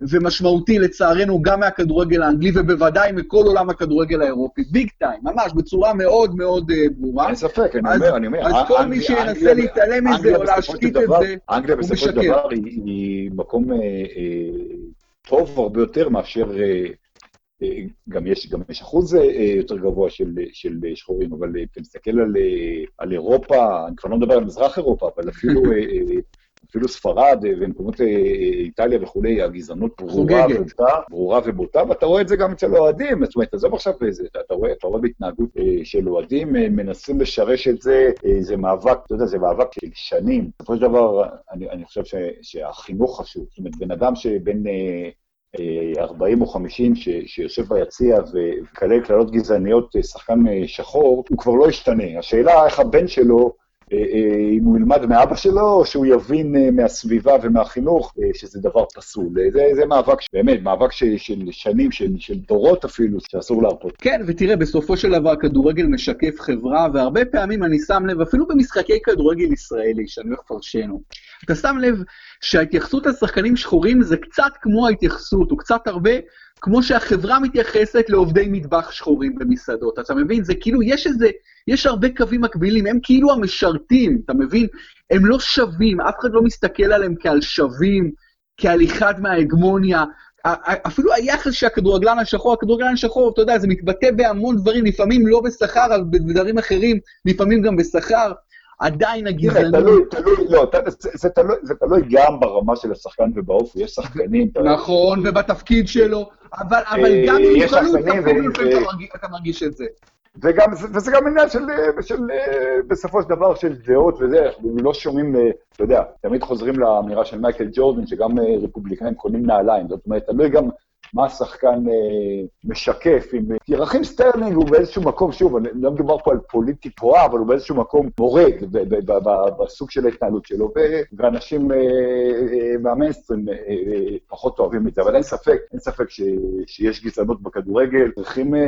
ומשמעותי לצערנו גם מהכדורגל האנגלי ובוודאי מכל עולם הכדורגל האירופי, ביג טיים, ממש בצורה מאוד מאוד uh, ברורה. אין ספק, אני אומר, אני אומר. אז כל מי שינסה להתעלם מזה או להשקיט את זה. אנגליה בסופו של דבר היא מקום אה, אה, טוב הרבה יותר מאשר... גם יש, גם יש אחוז יותר גבוה של, של שחורים, אבל אתה מסתכל על, על אירופה, אני כבר לא מדבר על מזרח אירופה, אבל אפילו אפילו ספרד אה, ומקומות אה, איטליה וכולי, הגזענות ברורה ובוטה, ברורה ובוטה, ואתה רואה את זה גם אצל אוהדים, זאת אומרת, עזוב עכשיו, אתה רואה, אתה רואה בהתנהגות אה, של אוהדים, מנסים לשרש את זה, זה מאבק, אתה יודע, זה מאבק של שנים. בסופו של דבר, אני, אני חושב ש, שהחינוך חשוב, זאת אומרת, בן אדם שבין... 40 או 50 ש, שיושב ביציע וכלל קללות גזעניות, שחקן שחור, הוא כבר לא ישתנה. השאלה איך הבן שלו אה, אה, אם הוא ילמד מאבא שלו, או שהוא יבין אה, מהסביבה ומהחינוך שזה דבר פסול. זה, זה מאבק, באמת, מאבק ש, של שנים, של, של דורות אפילו, שאסור להרפות. כן, ותראה, בסופו של דבר כדורגל משקף חברה, והרבה פעמים אני שם לב, אפילו במשחקי כדורגל ישראלי, שאני הולך לפרשנו, אתה שם לב שההתייחסות לשחקנים שחורים זה קצת כמו ההתייחסות, או קצת הרבה כמו שהחברה מתייחסת לעובדי מטבח שחורים במסעדות, אתה מבין? זה כאילו, יש איזה, יש הרבה קווים מקבילים, הם כאילו המשרתים, אתה מבין? הם לא שווים, אף אחד לא מסתכל עליהם כעל שווים, כעל אחד מההגמוניה. אפילו היחס שהכדורגלן השחור, הכדורגלן השחור, אתה יודע, זה מתבטא בהמון דברים, לפעמים לא בשכר, אבל בדברים אחרים, לפעמים גם בשכר. עדיין הגזענות... תלוי, תלוי, לא, זה תלוי, זה תלוי גם ברמה של השחקן ובאופי, יש שחקנים... נכון, ובתפקיד שלו, אבל, אבל אה, גם עם מוגבלות, אתה מרגיש את זה. וגם, וזה גם עניין של, של, בסופו של דבר, של דעות וזה, אנחנו לא שומעים, אתה יודע, תמיד חוזרים לאמירה של מייקל ג'ורדן, שגם רפובליקאים קונים נעליים, זאת אומרת, תלוי גם מה השחקן אה, משקף. עם... כי רחים סטרלינג הוא באיזשהו מקום, שוב, לא מדובר פה על פוליטי פרועה, אבל הוא באיזשהו מקום מורד בסוג של ההתנהלות שלו, ואנשים אה, אה, מהמיינסטרים אה, אה, פחות אוהבים את זה, אבל אין ספק, אין ספק ש, שיש גזענות בכדורגל, צריכים אה,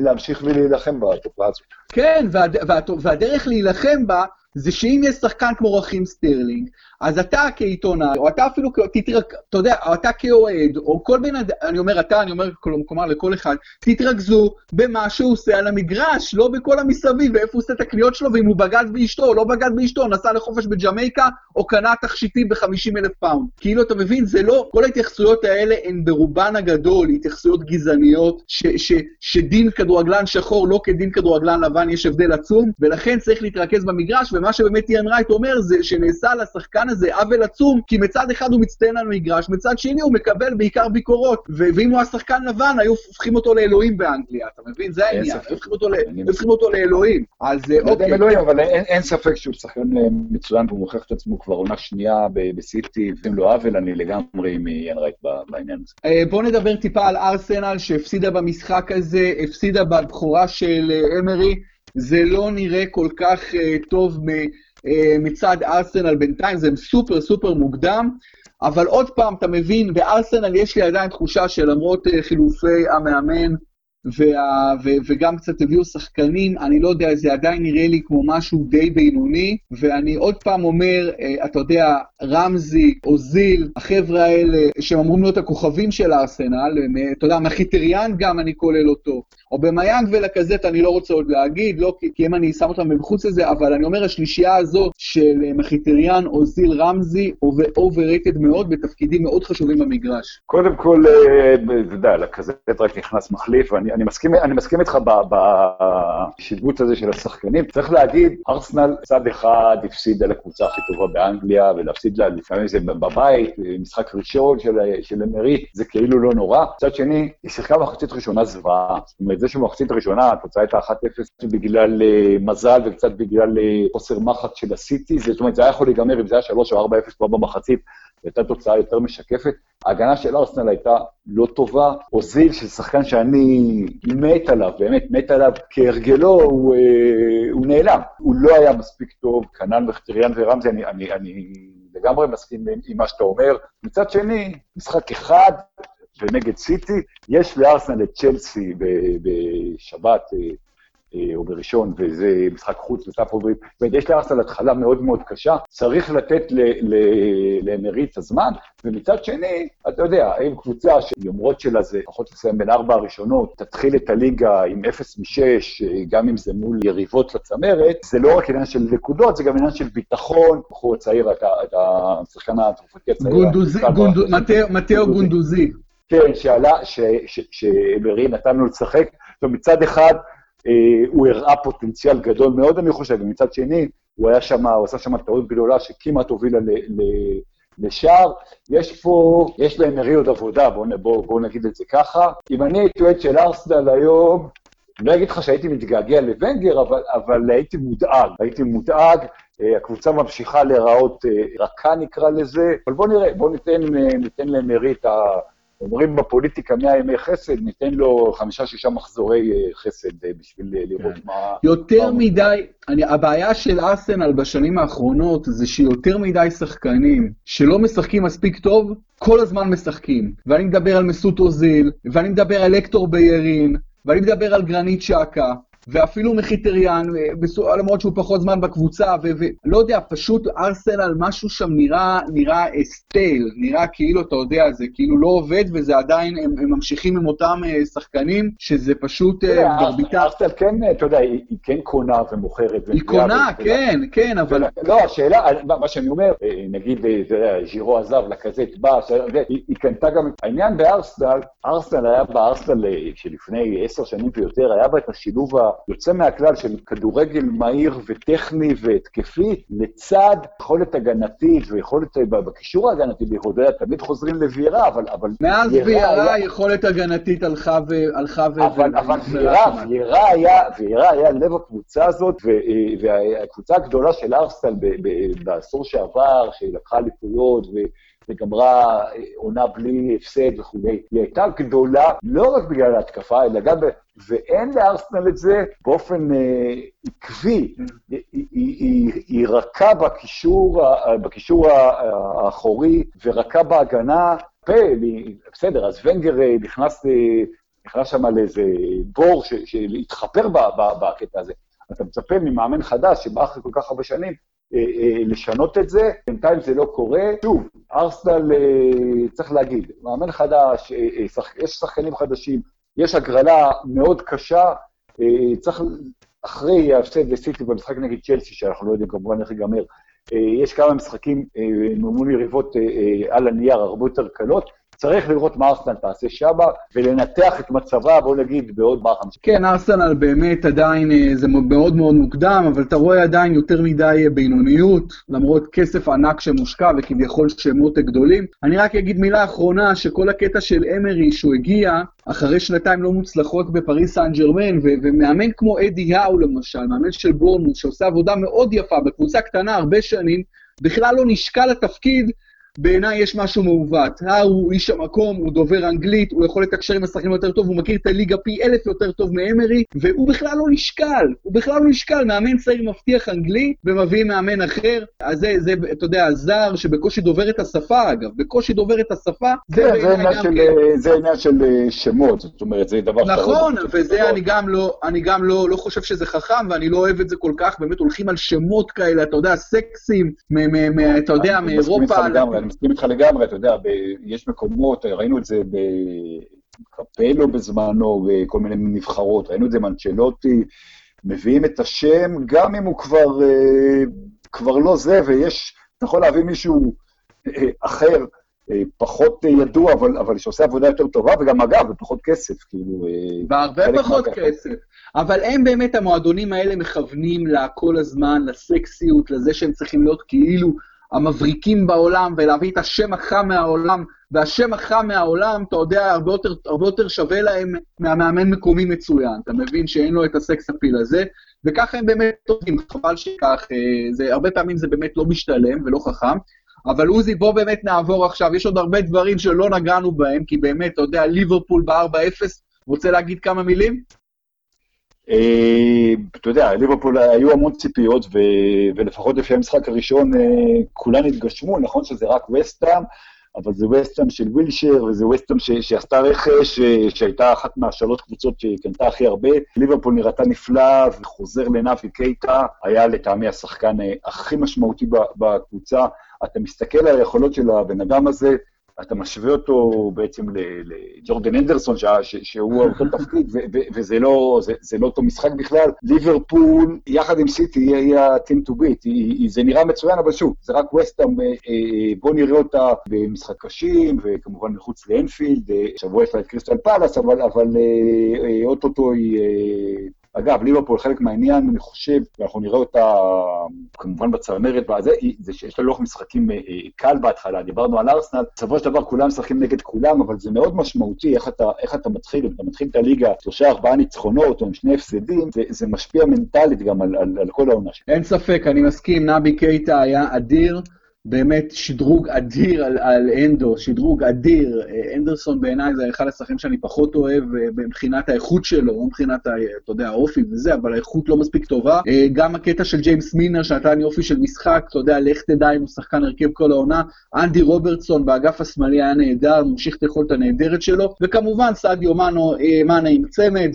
להמשיך ולהילחם בתופעה הזאת. כן, והד, והד, והדרך להילחם בה זה שאם יש שחקן כמו רחים סטרלינג, אז אתה כעיתונאי, או אתה אפילו, תתרק, אתה יודע, או אתה כאוהד, או כל בן אדם, אני אומר אתה, אני אומר כלומר לכל אחד, תתרכזו במה שהוא עושה על המגרש, לא בכל המסביב, ואיפה הוא עושה את הקניות שלו, ואם הוא בגד באשתו, או לא בגד באשתו, נסע לחופש בג'מייקה, או קנה תכשיטים ב-50 אלף פאונד. כאילו, אתה מבין, זה לא, כל ההתייחסויות האלה הן ברובן הגדול התייחסויות גזעניות, ש, ש, שדין כדורגלן שחור לא כדין כדורגלן לבן, יש הבדל עצום, ולכן צריך להתרכז במגרש, ומה שבאמת איאן רייט אומר זה שנעשה לשחקן הזה עוול עצום, כי מצד אחד הוא מצטיין על מגרש, מצד שני הוא מקבל בעיקר ביקורות, ואם הוא היה שחקן לבן, היו הופכים אותו לאלוהים באנגליה, אתה מבין? זה העניין, היו הופכים אותו לאלוהים. אז אוקיי. לא אלוהים, אבל אין ספק שהוא שחקן אה, מצוין, והוא מוכיח את עצמו כבר עונה שנייה בסיטי, ואם לא עוול, אני לגמרי עם איאן רייט בעניין הזה. אה, בואו נדבר טיפה על ארסנל, שהפסידה במשחק הזה, הפסידה בבכורה של אה, אמרי. זה לא נראה כל כך uh, טוב uh, מצד ארסנל בינתיים, זה סופר סופר מוקדם, אבל עוד פעם, אתה מבין, בארסנל יש לי עדיין תחושה שלמרות uh, חילופי המאמן, וה, ו, וגם קצת הביאו שחקנים, אני לא יודע, זה עדיין נראה לי כמו משהו די בינוני, ואני עוד פעם אומר, אתה יודע, רמזי, אוזיל, החבר'ה האלה, שהם אמורים להיות הכוכבים של הארסנל, אתה יודע, מחיטריאן גם אני כולל אותו. אובמיאנג ולקאזט אני לא רוצה עוד להגיד, לא כי, אם אני שם אותם מחוץ לזה, אבל אני אומר, השלישייה הזאת של אה, מחיטריאן, אוזיל, רמזי, overrated מאוד, בתפקידים מאוד חשובים במגרש. קודם כל, אה, אתה יודע, לקזט רק נכנס מחליף, ואני אני מסכים, אני מסכים איתך בשיבוץ הזה של השחקנים. צריך להגיד, ארסנל צד אחד הפסידה לקבוצה הכי טובה באנגליה, ולהפסיד לה לפעמים זה בבית, משחק ראשון של, של אמרי, זה כאילו לא נורא. מצד שני, היא שיחקה מחצית ראשונה זוועה. זה שבמחצית הראשונה התוצאה הייתה 1-0 בגלל uh, מזל וקצת בגלל uh, חוסר מחץ של הסיטי, זאת אומרת, זה היה יכול להיגמר אם זה היה 3 או 4-0 כבר במחצית, זו הייתה תוצאה יותר משקפת. ההגנה של ארסנל הייתה לא טובה. אוזיל, של שחקן שאני מת עליו, באמת מת עליו, כהרגלו, הוא, uh, הוא נעלם. הוא לא היה מספיק טוב, כנ"ל מחטריאן ורמזי, אני, אני, אני לגמרי מסכים עם מה שאתה אומר. מצד שני, משחק אחד, ונגד סיטי. יש לארסנל את צ'לסי בשבת אה, אה, או בראשון, וזה משחק חוץ בסאפוברית. זאת אומרת, יש לארסנל התחלה מאוד מאוד קשה, צריך לתת לאמרי את הזמן, ומצד שני, אתה יודע, האם קבוצה שיומרות שלה זה לפחות לסיים בין ארבע הראשונות, תתחיל את הליגה עם אפס משש, אה, גם אם זה מול יריבות לצמרת, זה לא רק עניין של נקודות, זה גם עניין של ביטחון, בחור הצעיר, את השחקן התרופתי הצעיר. גונדוזי, מתאו גונדוזי. כן, שעלה, שאמרי נתן לו לשחק. זאת מצד אחד, אה, הוא הראה פוטנציאל גדול מאוד, אני חושב, ומצד שני, הוא היה שם, הוא עשה שם טעות גדולה שכמעט הובילה ל, ל, לשער. יש פה, יש לאמרי עוד עבודה, בואו בוא, בוא נגיד את זה ככה. אם אני הייתי אוהד של ארסדל היום, לא אגיד לך שהייתי מתגעגע לוונגר, אבל, אבל הייתי מודאג. הייתי מודאג, אה, הקבוצה ממשיכה להיראות אה, רכה נקרא לזה, אבל בואו נראה, בואו ניתן, ניתן לאמרי את ה... אומרים בפוליטיקה 100 ימי חסד, ניתן לו חמישה-שישה מחזורי אה, חסד אה, בשביל אה, לראות כן. מה... יותר מה מדי, אני, הבעיה של ארסנל בשנים האחרונות זה שיותר מדי שחקנים שלא משחקים מספיק טוב, כל הזמן משחקים. ואני מדבר על מסות אוזיל, ואני מדבר על לקטור ביירין, ואני מדבר על גרנית שקה, ואפילו מחיטריאן, אה, למרות שהוא פחות זמן בקבוצה, ולא יודע, פשוט ארסנל, משהו שם נראה, נראה סטייל, נראה כאילו, אתה יודע, זה כאילו לא עובד, וזה עדיין, הם, הם ממשיכים עם אותם אה, שחקנים, שזה פשוט. אה, ארסנל כן, אתה יודע, היא, היא כן קונה ומוכרת. היא קונה, כן, כן, אבל... לא, השאלה, מה שאני אומר, נגיד, ז'ירו עזב, לקזט בא, היא קנתה גם, העניין בארסנל, ארסנל היה בארסנל שלפני עשר שנים ויותר, היה בה את השילוב ה... היוצא מהכלל של כדורגל מהיר וטכני והתקפי, לצד יכולת הגנתית ויכולת בקישור ההגנתי, ביכולת, תמיד חוזרים לוויירה, אבל... אבל מאז ויירה היכולת הגנתית הלכה ו... הלכה ו... אבל, אבל ויירה, ויירה היה, ויירה היה לב הקבוצה הזאת, והקבוצה הגדולה של ארסנל בעשור שעבר, שלקחה אליפויות, וגמרה עונה בלי הפסד וכולי. היא הייתה גדולה לא רק בגלל ההתקפה, אלא גם, ב... ואין לארסנל את זה באופן אה, עקבי. היא, היא, היא, רכה בקישור, בקישור האחורי ורכה בהגנה. בסדר, אז ונגר אה, נכנס, אה, נכנס שם לאיזה בור שהתחפר בקטע הזה. אתה מצפה ממאמן חדש שבא אחרי כל כך הרבה שנים אה, אה, לשנות את זה, בינתיים זה לא קורה. שוב, ארסנל, אה, צריך להגיד, מאמן חדש, יש שחקנים חדשים, יש הגרלה מאוד קשה, צריך, אחרי ההפסד לסיטי במשחק נגד צ'לסי, שאנחנו לא יודעים כמובן איך ייגמר, יש כמה משחקים מול יריבות על הנייר הרבה יותר קלות, צריך לראות מה ארסנל תעשה שמה, ולנתח את מצבה, בוא נגיד, בעוד מה חמישה. כן, ארסנל באמת עדיין, אה, זה מאוד מאוד מוקדם, אבל אתה רואה עדיין יותר מדי אה, בינוניות, למרות כסף ענק שמושקע וכביכול שמות גדולים. אני רק אגיד מילה אחרונה, שכל הקטע של אמרי, שהוא הגיע אחרי שנתיים לא מוצלחות בפריס סן ג'רמן, ומאמן כמו אדי האו למשל, מאמן של בורנוס, שעושה עבודה מאוד יפה בקבוצה קטנה הרבה שנים, בכלל לא נשקל לתפקיד, בעיניי יש משהו מעוות. האו הוא איש המקום, הוא דובר אנגלית, הוא יכול לתקשר עם השחקנים יותר טוב, הוא מכיר את הליגה פי אלף יותר טוב מאמרי, והוא בכלל לא נשקל, הוא בכלל לא נשקל. מאמן צעיר מבטיח אנגלי, ומביא מאמן אחר. אז זה, זה, אתה יודע, זר שבקושי דובר את השפה, אגב, בקושי דובר את השפה, זה כן, בעיניי גם של, כן. זה עניין של אה, שמות, זאת אומרת, זה דבר... נכון, וזה אני גם, לא, אני גם לא, לא חושב שזה חכם, ואני לא אוהב את זה כל כך, באמת הולכים על שמות כאלה, אתה יודע, סקסים, אתה יודע, מאירופה. אני מסכים איתך לגמרי, אתה יודע, יש מקומות, ראינו את זה בקפלו בזמנו, בכל מיני נבחרות, ראינו את זה מנצ'לוטי, מביאים את השם, גם אם הוא כבר, אה, כבר לא זה, ויש, אתה יכול להביא מישהו אה, אחר, אה, פחות ידוע, אבל, אבל שעושה עבודה יותר טובה, וגם אגב, בפחות כסף, כאילו... בהרבה פחות כסף. אבל הם באמת, המועדונים האלה מכוונים לה כל הזמן, לסקסיות, לזה שהם צריכים להיות כאילו המבריקים בעולם, ולהביא את השם החם מהעולם, והשם החם מהעולם, אתה יודע, הרבה יותר, הרבה יותר שווה להם מהמאמן מקומי מצוין. אתה מבין שאין לו את הסקס אפיל הזה, וככה הם באמת טובים, חבל שכך, אה, זה, הרבה פעמים זה באמת לא משתלם ולא חכם. אבל עוזי, בוא באמת נעבור עכשיו, יש עוד הרבה דברים שלא נגענו בהם, כי באמת, אתה יודע, ליברפול ב-4-0, רוצה להגיד כמה מילים? אה, אתה יודע, ליברפול היו המון ציפיות, ולפחות לפי המשחק הראשון אה, כולן התגשמו, נכון שזה רק וסטאם, אבל זה וסטאם של ווילשר, וזה וסטאם שעשתה רכש, אה, שהייתה אחת מהשלוש קבוצות שקנתה הכי הרבה. ליברפול נראתה נפלא, וחוזר לנאפי קייטה, היה לטעמי השחקן הכי משמעותי בקבוצה. אתה מסתכל על היכולות של הבן אדם הזה, אתה משווה אותו בעצם לג'ורדן אנדרסון, שהוא אותו תפקיד, וזה לא, זה, זה לא אותו משחק בכלל. ליברפול, יחד עם סיטי, היא ה-team to beat. זה נראה מצוין, אבל שוב, זה רק וסטאם, אה, אה, בואו נראה אותה במשחק קשים, וכמובן מחוץ לאנפילד, אה, שבוע יש לה את קריסטל פלאס, אבל אוטוטו היא אגב, ליברפול חלק מהעניין, אני חושב, ואנחנו נראה אותה כמובן בצמרת, וזה, זה שיש לה לוח משחקים אה, אה, קל בהתחלה, דיברנו על ארסנל, בסופו של דבר כולם משחקים נגד כולם, אבל זה מאוד משמעותי איך אתה, איך אתה מתחיל, אם אתה מתחיל את הליגה, שלושה ארבעה ניצחונות או עם שני הפסדים, זה, זה משפיע מנטלית גם על, על, על כל העונה שלך. אין ספק, אני מסכים, נבי קייטה היה אדיר. באמת שדרוג אדיר על, על אנדו, שדרוג אדיר. אנדרסון בעיניי זה אחד השחקנים שאני פחות אוהב אה, מבחינת האיכות שלו, לא מבחינת, ה, אתה יודע, האופי וזה, אבל האיכות לא מספיק טובה. אה, גם הקטע של ג'יימס מינר שנתן יופי של משחק, אתה יודע, לך תדע אם הוא שחקן הרכב כל העונה. אנדי רוברטסון באגף השמאלי היה נהדר, ממשיך את היכולת הנהדרת שלו, וכמובן סעדיו מאנו, אה, מאנה עם צמד,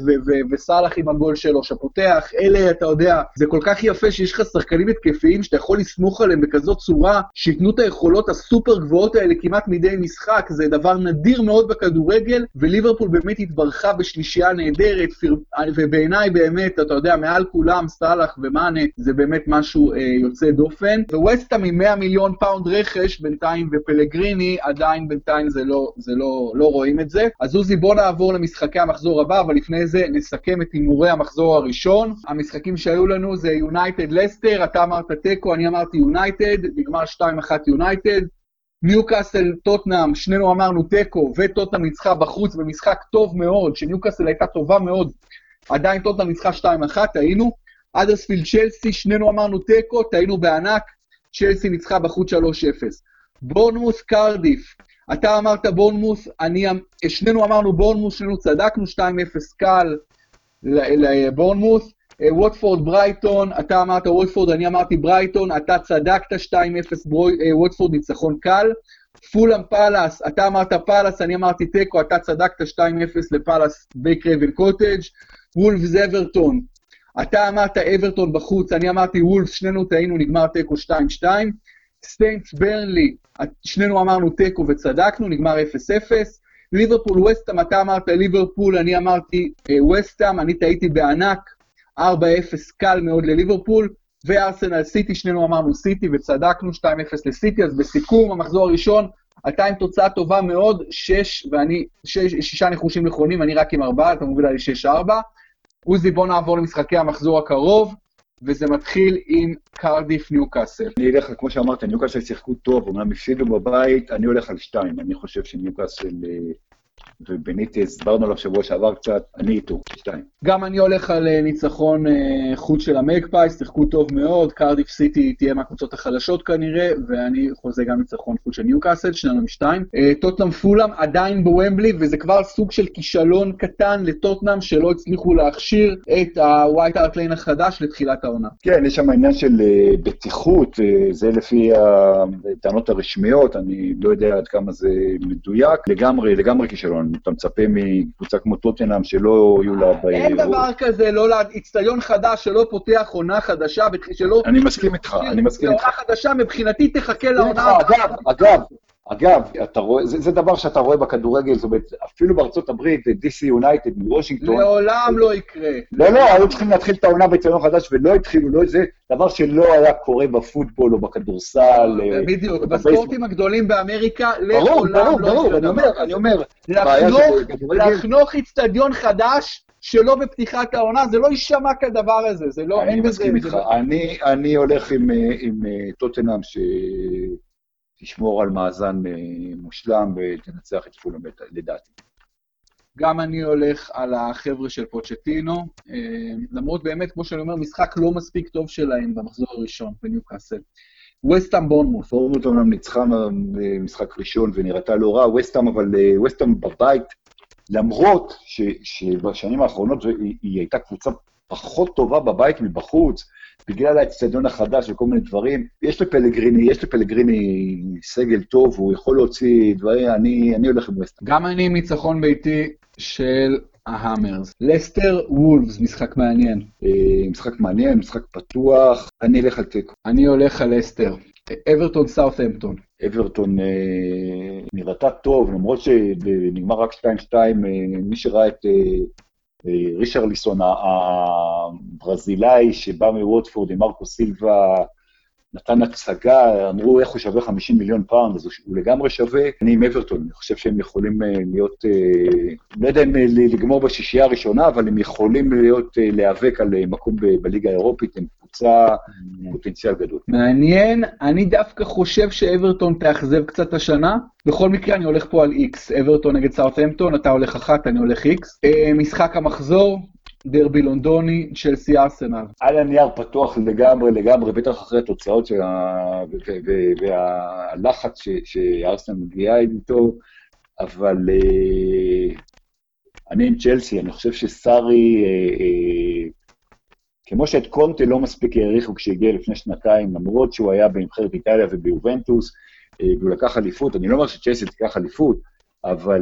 וסאלח עם הגול שלו שפותח. אלה, אתה יודע, זה כל כך יפה שיש לך שחקנים התקפיים שאתה יכול לסמוך עליהם בכזאת צורה, שייתנו את היכולות הסופר גבוהות האלה כמעט מדי משחק, זה דבר נדיר מאוד בכדורגל, וליברפול באמת התברכה בשלישייה נהדרת, ובעיניי באמת, אתה יודע, מעל כולם, סאלח ומאנה, זה באמת משהו אה, יוצא דופן. וווסטהאם עם 100 מיליון פאונד רכש בינתיים, ופלגריני, עדיין בינתיים זה לא, זה לא, לא רואים את זה. אז עוזי, בוא נעבור למשחקי המחזור הבא, אבל לפני זה נסכם את הימורי המחזור הראשון. המשחקים שהיו לנו זה יונייטד לסטר, אתה אמרת תיקו, אני אמרתי יונייטד, נגמר 2-1 יונייטד. ניוקאסל, טוטנאם, שנינו אמרנו תיקו, וטוטנאם ניצחה בחוץ במשחק טוב מאוד, שניוקאסל הייתה טובה מאוד, עדיין טוטנאם ניצחה 2-1, טעינו. אדרספילד צ'לסי, שנינו אמרנו תיקו, טעינו בענק, צ'לסי ניצחה בחוץ 3-0. בורנמות' קרדיף, אתה אמרת בורנמות', אני, שנינו אמרנו בורנמות', שנינו צדקנו, 2-0 קל לבורנמות'. אה, ווטפורד ברייטון, אתה אמרת ווטפורד, אני אמרתי ברייטון, אתה צדקת 2-0 אה, ווטפורד ניצחון קל. פולאם פאלאס, אתה אמרת פאלאס, אני אמרתי תיקו, אתה צדקת 2-0 לפאלאס בקרייבן קוטג'. וולפס אברטון, אתה אמרת אברטון בחוץ, אני אמרתי וולפס, שנינו טעינו, נגמר תיקו 2-2. סיינטס ברנלי, שנינו אמרנו תיקו וצדקנו, נגמר 0-0. ליברפול ווסטהאם, אתה אמרת ליברפול, אני אמרתי ווסטהאם, אני טעיתי בענק, 4-0 קל מאוד לליברפול, וארסנל סיטי, שנינו אמרנו סיטי וצדקנו, 2-0 לסיטי, אז בסיכום, המחזור הראשון, אתה עם תוצאה טובה מאוד, 6, ואני, 6, 6 ניחושים נכונים, אני רק עם 4, אתה מוביל עלי 6-4. עוזי, בוא נעבור למשחקי המחזור הקרוב, וזה מתחיל עם קרדיף ניוקאסל. אני אלך, כמו שאמרת, ניוקאסל שיחקו טוב, אומנם הפסידו בבית, אני הולך על 2, אני חושב שניוקאסל... ובניטי הסברנו עליו שבוע שעבר קצת, אני איתו, שתיים. גם אני הולך על אה, ניצחון אה, חוץ של המגפייס, שיחקו טוב מאוד, קרדיף סיטי תהיה מהקבוצות החלשות כנראה, ואני חוזה גם ניצחון חוץ של ניוקאסל, שנינו משתיים. אה, טוטנאם פולאם עדיין בוומבלי, וזה כבר סוג של כישלון קטן לטוטנאם, שלא הצליחו להכשיר את הווייט הארט ליין החדש לתחילת העונה. כן, יש שם עניין של בטיחות, זה לפי הטענות הרשמיות, אני לא יודע עד כמה זה מדויק, לגמרי, לגמרי כישלון. אתה מצפה מקבוצה כמו טוטנאם שלא יהיו לה... אין דבר כזה, לא איצטדיון חדש שלא פותח עונה חדשה, שלא... אני מסכים איתך, אני מסכים איתך. עונה חדשה מבחינתי תחכה לעונה... אגב, אגב, אגב, אתה רואה, זה, זה דבר שאתה רואה בכדורגל, זאת אומרת, אפילו בארצות הברית, DC יונייטד מוושינגטון. לעולם לא יקרה. לא, לא, היו צריכים להתחיל את העונה בציון חדש ולא התחילו, לא, זה דבר שלא היה קורה בפוטבול או בכדורסל. אה, בדיוק, בספורטים הגדולים באמריקה, לעולם לא יקרה. ברור, ברור, ברור, אני אומר, אני אומר. לחנוך איצטדיון חדש, שלא בפתיחת העונה, זה לא יישמע כדבר הזה, זה לא, אני מסכים איתך, אני הולך עם אה, טוטנאם, תשמור על מאזן אה, מושלם ותנצח את פולאם לדעתי. גם אני הולך על החבר'ה של פוצ'טינו, אה, למרות באמת, כמו שאני אומר, משחק לא מספיק טוב שלהם במחזור הראשון בניוקאסל. וסטאם בורנמוס. בורנמוס אומנם ניצחה במשחק ראשון ונראתה לא רע, וסטאם, אבל אה, וסטאם בבית, למרות ש, שבשנים האחרונות היא, היא הייתה קבוצה פחות טובה בבית מבחוץ, בגלל האצטדיון החדש וכל מיני דברים. יש לפלגריני, יש לפלגריני סגל טוב, הוא יכול להוציא דברים, אני, אני הולך עם ווסטהאם. גם אני עם ניצחון ביתי של ההאמרס. לסטר וולפס, משחק מעניין. אה, משחק מעניין, משחק פתוח, אני אלך על תיקו. אני הולך על לסטר. אברטון סאות'המפטון. אברטון אה, נראתה טוב, למרות שנגמר רק 2-2, אה, מי שראה את אה, ריצ'רליסון הברזילאי שבא מווטפורד עם מרקו סילבה, נתן הצגה, אמרו איך הוא שווה 50 מיליון פאונד, אז הוא לגמרי שווה. אני עם אברטון, אני חושב שהם יכולים אה, להיות, אה, לא יודע אם אה, לגמור בשישייה הראשונה, אבל הם יכולים להיות, להיאבק על מקום בליגה האירופית, הם קבוצה פוטנציאל גדול. מעניין, אני דווקא חושב שאברטון תאכזב קצת השנה. בכל מקרה אני הולך פה על איקס, אברטון נגד סאוטהמפטון, אתה הולך אחת, אני הולך איקס. משחק המחזור, דרבי לונדוני, צ'לסי ארסנל. על הנייר פתוח לגמרי, לגמרי, בטח אחרי התוצאות של ה... והלחץ שארסנל מגיעה איתו, אבל uh, אני עם צ'לסי, אני חושב שסארי, uh, uh, כמו שאת קונטה לא מספיק העריכו כשהגיע לפני שנתיים, למרות שהוא היה בנבחרת איטליה וביובנטוס, והוא לקח אליפות, אני לא אומר שצ'לסי תיקח אליפות, אבל,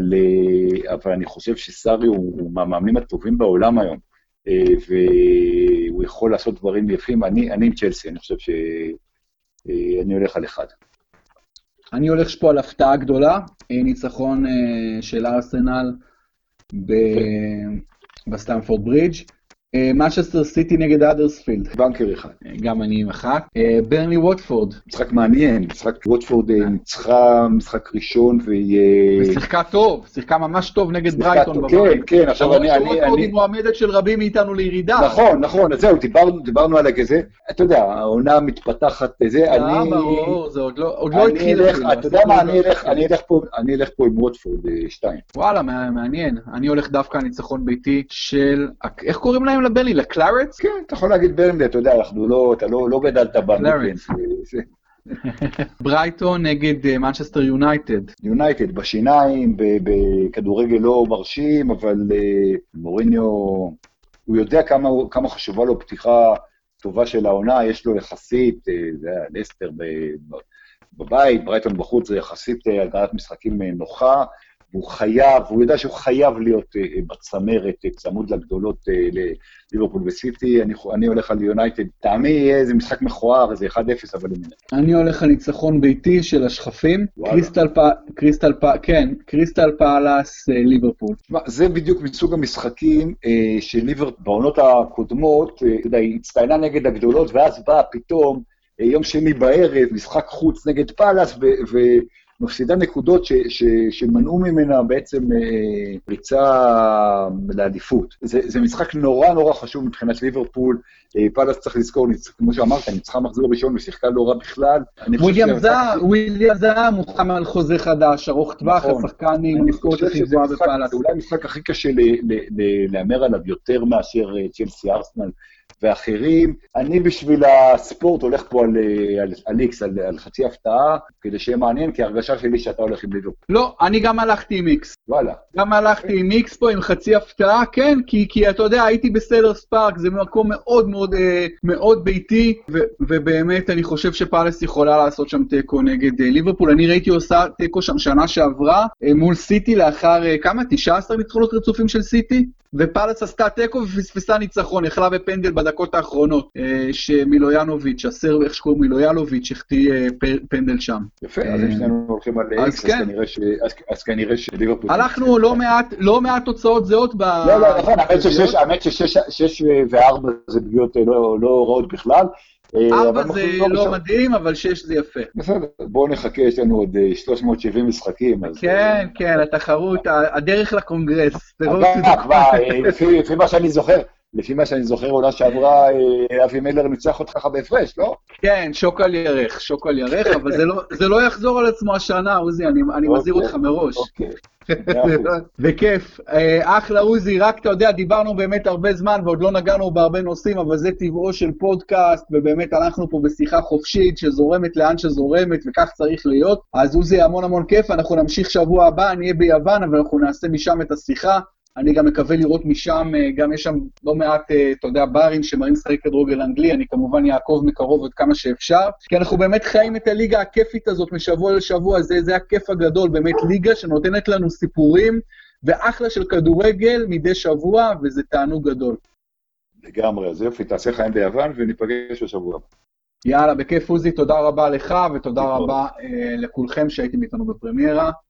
אבל אני חושב שסארי הוא, הוא מהמאמנים הטובים בעולם היום. אה, והוא יכול לעשות דברים יפים. אני, אני עם צ'לסי, אני חושב שאני אה, הולך על אחד. אני הולך פה על הפתעה גדולה, ניצחון של ארסנל בסטמפורד ברידג'. מנצ'סטר סיטי נגד אדרספילד. בנקר אחד. גם אני עם אחת. ברנלי ווטפורד. משחק מעניין, משחק ווטפורד ניצחה משחק ראשון והיא... ושיחקה טוב, שיחקה ממש טוב נגד ברייטון. כן, כן, עכשיו אני... ווטפורד היא מועמדת של רבים מאיתנו לירידה. נכון, נכון, זהו, דיברנו על כזה. אתה יודע, העונה מתפתחת זה, אני... ברור, זה עוד לא התחיל. אתה יודע מה, אני אלך פה עם ווטפורד 2. וואלה, מעניין. אני הולך דווקא ניצחון ביתי של... איך קוראים להם? לברנלי? לקלארטס? כן, אתה יכול להגיד ברנלי, אתה יודע, אנחנו לא, אתה לא, לא גדלת בקלארטס. ברייטון נגד מנצ'סטר יונייטד. יונייטד בשיניים, בכדורגל לא מרשים, אבל מוריניו, הוא יודע כמה, כמה חשובה לו פתיחה טובה של העונה, יש לו יחסית, זה היה לסטר בבית, ברייטון בחוץ זה יחסית הגרלת משחקים נוחה. והוא חייב, הוא יודע שהוא חייב להיות uh, בצמרת, uh, צמוד לגדולות לליברפול וסיטי, אני, אני הולך על יונייטד. לטעמי יהיה איזה משחק מכוער, איזה 1-0, אבל... אני הולך על ניצחון ביתי של השחפים, קריסטל, פ... קריסטל פ... כן, קריסטל פאלאס ליברפול. זה בדיוק מסוג המשחקים של ליברפול, בעונות הקודמות, אתה יודע, היא הצטיינה נגד הגדולות, ואז באה פתאום, יום שני בערב, משחק חוץ נגד פאלאס, ו... ו- מפסידה נקודות ש, ש, שמנעו ממנה בעצם אה, פריצה לאליפות. זה, זה משחק נורא נורא חשוב מבחינת ליברפול. אה, פאלאס צריך לזכור, כמו שאמרת, ניצחה מחזור ראשון ושיחקה לא רע בכלל. ווילפריד זאהה חתום על חוזה חדש, ארוך טווח, נכון. השחקן עם משכורת הכי גבוהה בפאלאס. זה אולי המשחק הכי קשה להמר עליו יותר מאשר אה, צ'לסי ארסנל. ואחרים. אני בשביל הספורט הולך פה על, על, על איקס, על, על חצי הפתעה, כדי שיהיה מעניין, כי הרגשה שלי שאתה הולך עם ליברפול. לא, אני גם הלכתי עם איקס. וואלה. גם הלכתי עם איקס פה, עם חצי הפתעה, כן, כי, כי אתה יודע, הייתי בסלרס פארק, זה מקום מאוד מאוד אה, מאוד ביתי, ו, ובאמת אני חושב שפאלס יכולה לעשות שם תיקו נגד אה, ליברפול. אני ראיתי עושה תיקו שם שנה שעברה, אה, מול סיטי לאחר אה, כמה? 19 ניצחונות רצופים של סיטי? ופאלס עשתה תיקו ופספסה ניצחון, יכלה בפנדל בדקות האחרונות, שמילויאנוביץ', הסר, איך שקוראים מילויאנוביץ', החטיא פנדל שם. יפה, אז אם שנינו הולכים על איקס, אז כנראה שליברפול... הלכנו לא מעט תוצאות זהות ב... לא, לא, נכון, האמת ששש וארבע זה פגיעות לא רעות בכלל. ארבע זה לא מדהים, אבל שש זה יפה. בסדר, בואו נחכה, יש לנו עוד 370 משחקים. כן, כן, התחרות, הדרך לקונגרס. לפי מה שאני זוכר, לפי מה שאני זוכר, עונה שעברה, אבי מלר ניצח אותך ככה בהפרש, לא? כן, שוק על ירך, שוק על ירך, אבל זה לא יחזור על עצמו השנה, עוזי, אני מזהיר אותך מראש. וכיף. אחלה עוזי, רק אתה יודע, דיברנו באמת הרבה זמן ועוד לא נגענו בהרבה נושאים, אבל זה טבעו של פודקאסט, ובאמת אנחנו פה בשיחה חופשית שזורמת לאן שזורמת, וכך צריך להיות. אז עוזי, המון המון כיף, אנחנו נמשיך שבוע הבא, נהיה ביוון, אבל אנחנו נעשה משם את השיחה. אני גם מקווה לראות משם, גם יש שם לא מעט, אתה יודע, ברים שמראים לשחק כדורגל אנגלי, אני כמובן אעקוב מקרוב עד כמה שאפשר, כי אנחנו באמת חיים את הליגה הכיפית הזאת משבוע לשבוע, זה, זה הכיף הגדול, באמת ליגה שנותנת לנו סיפורים, ואחלה של כדורגל מדי שבוע, וזה תענוג גדול. לגמרי, אז יופי, תעשה חיים ביוון וניפגש בשבוע. יאללה, בכיף עוזי, תודה רבה לך, ותודה רבה uh, לכולכם שהייתם איתנו בפרמיירה.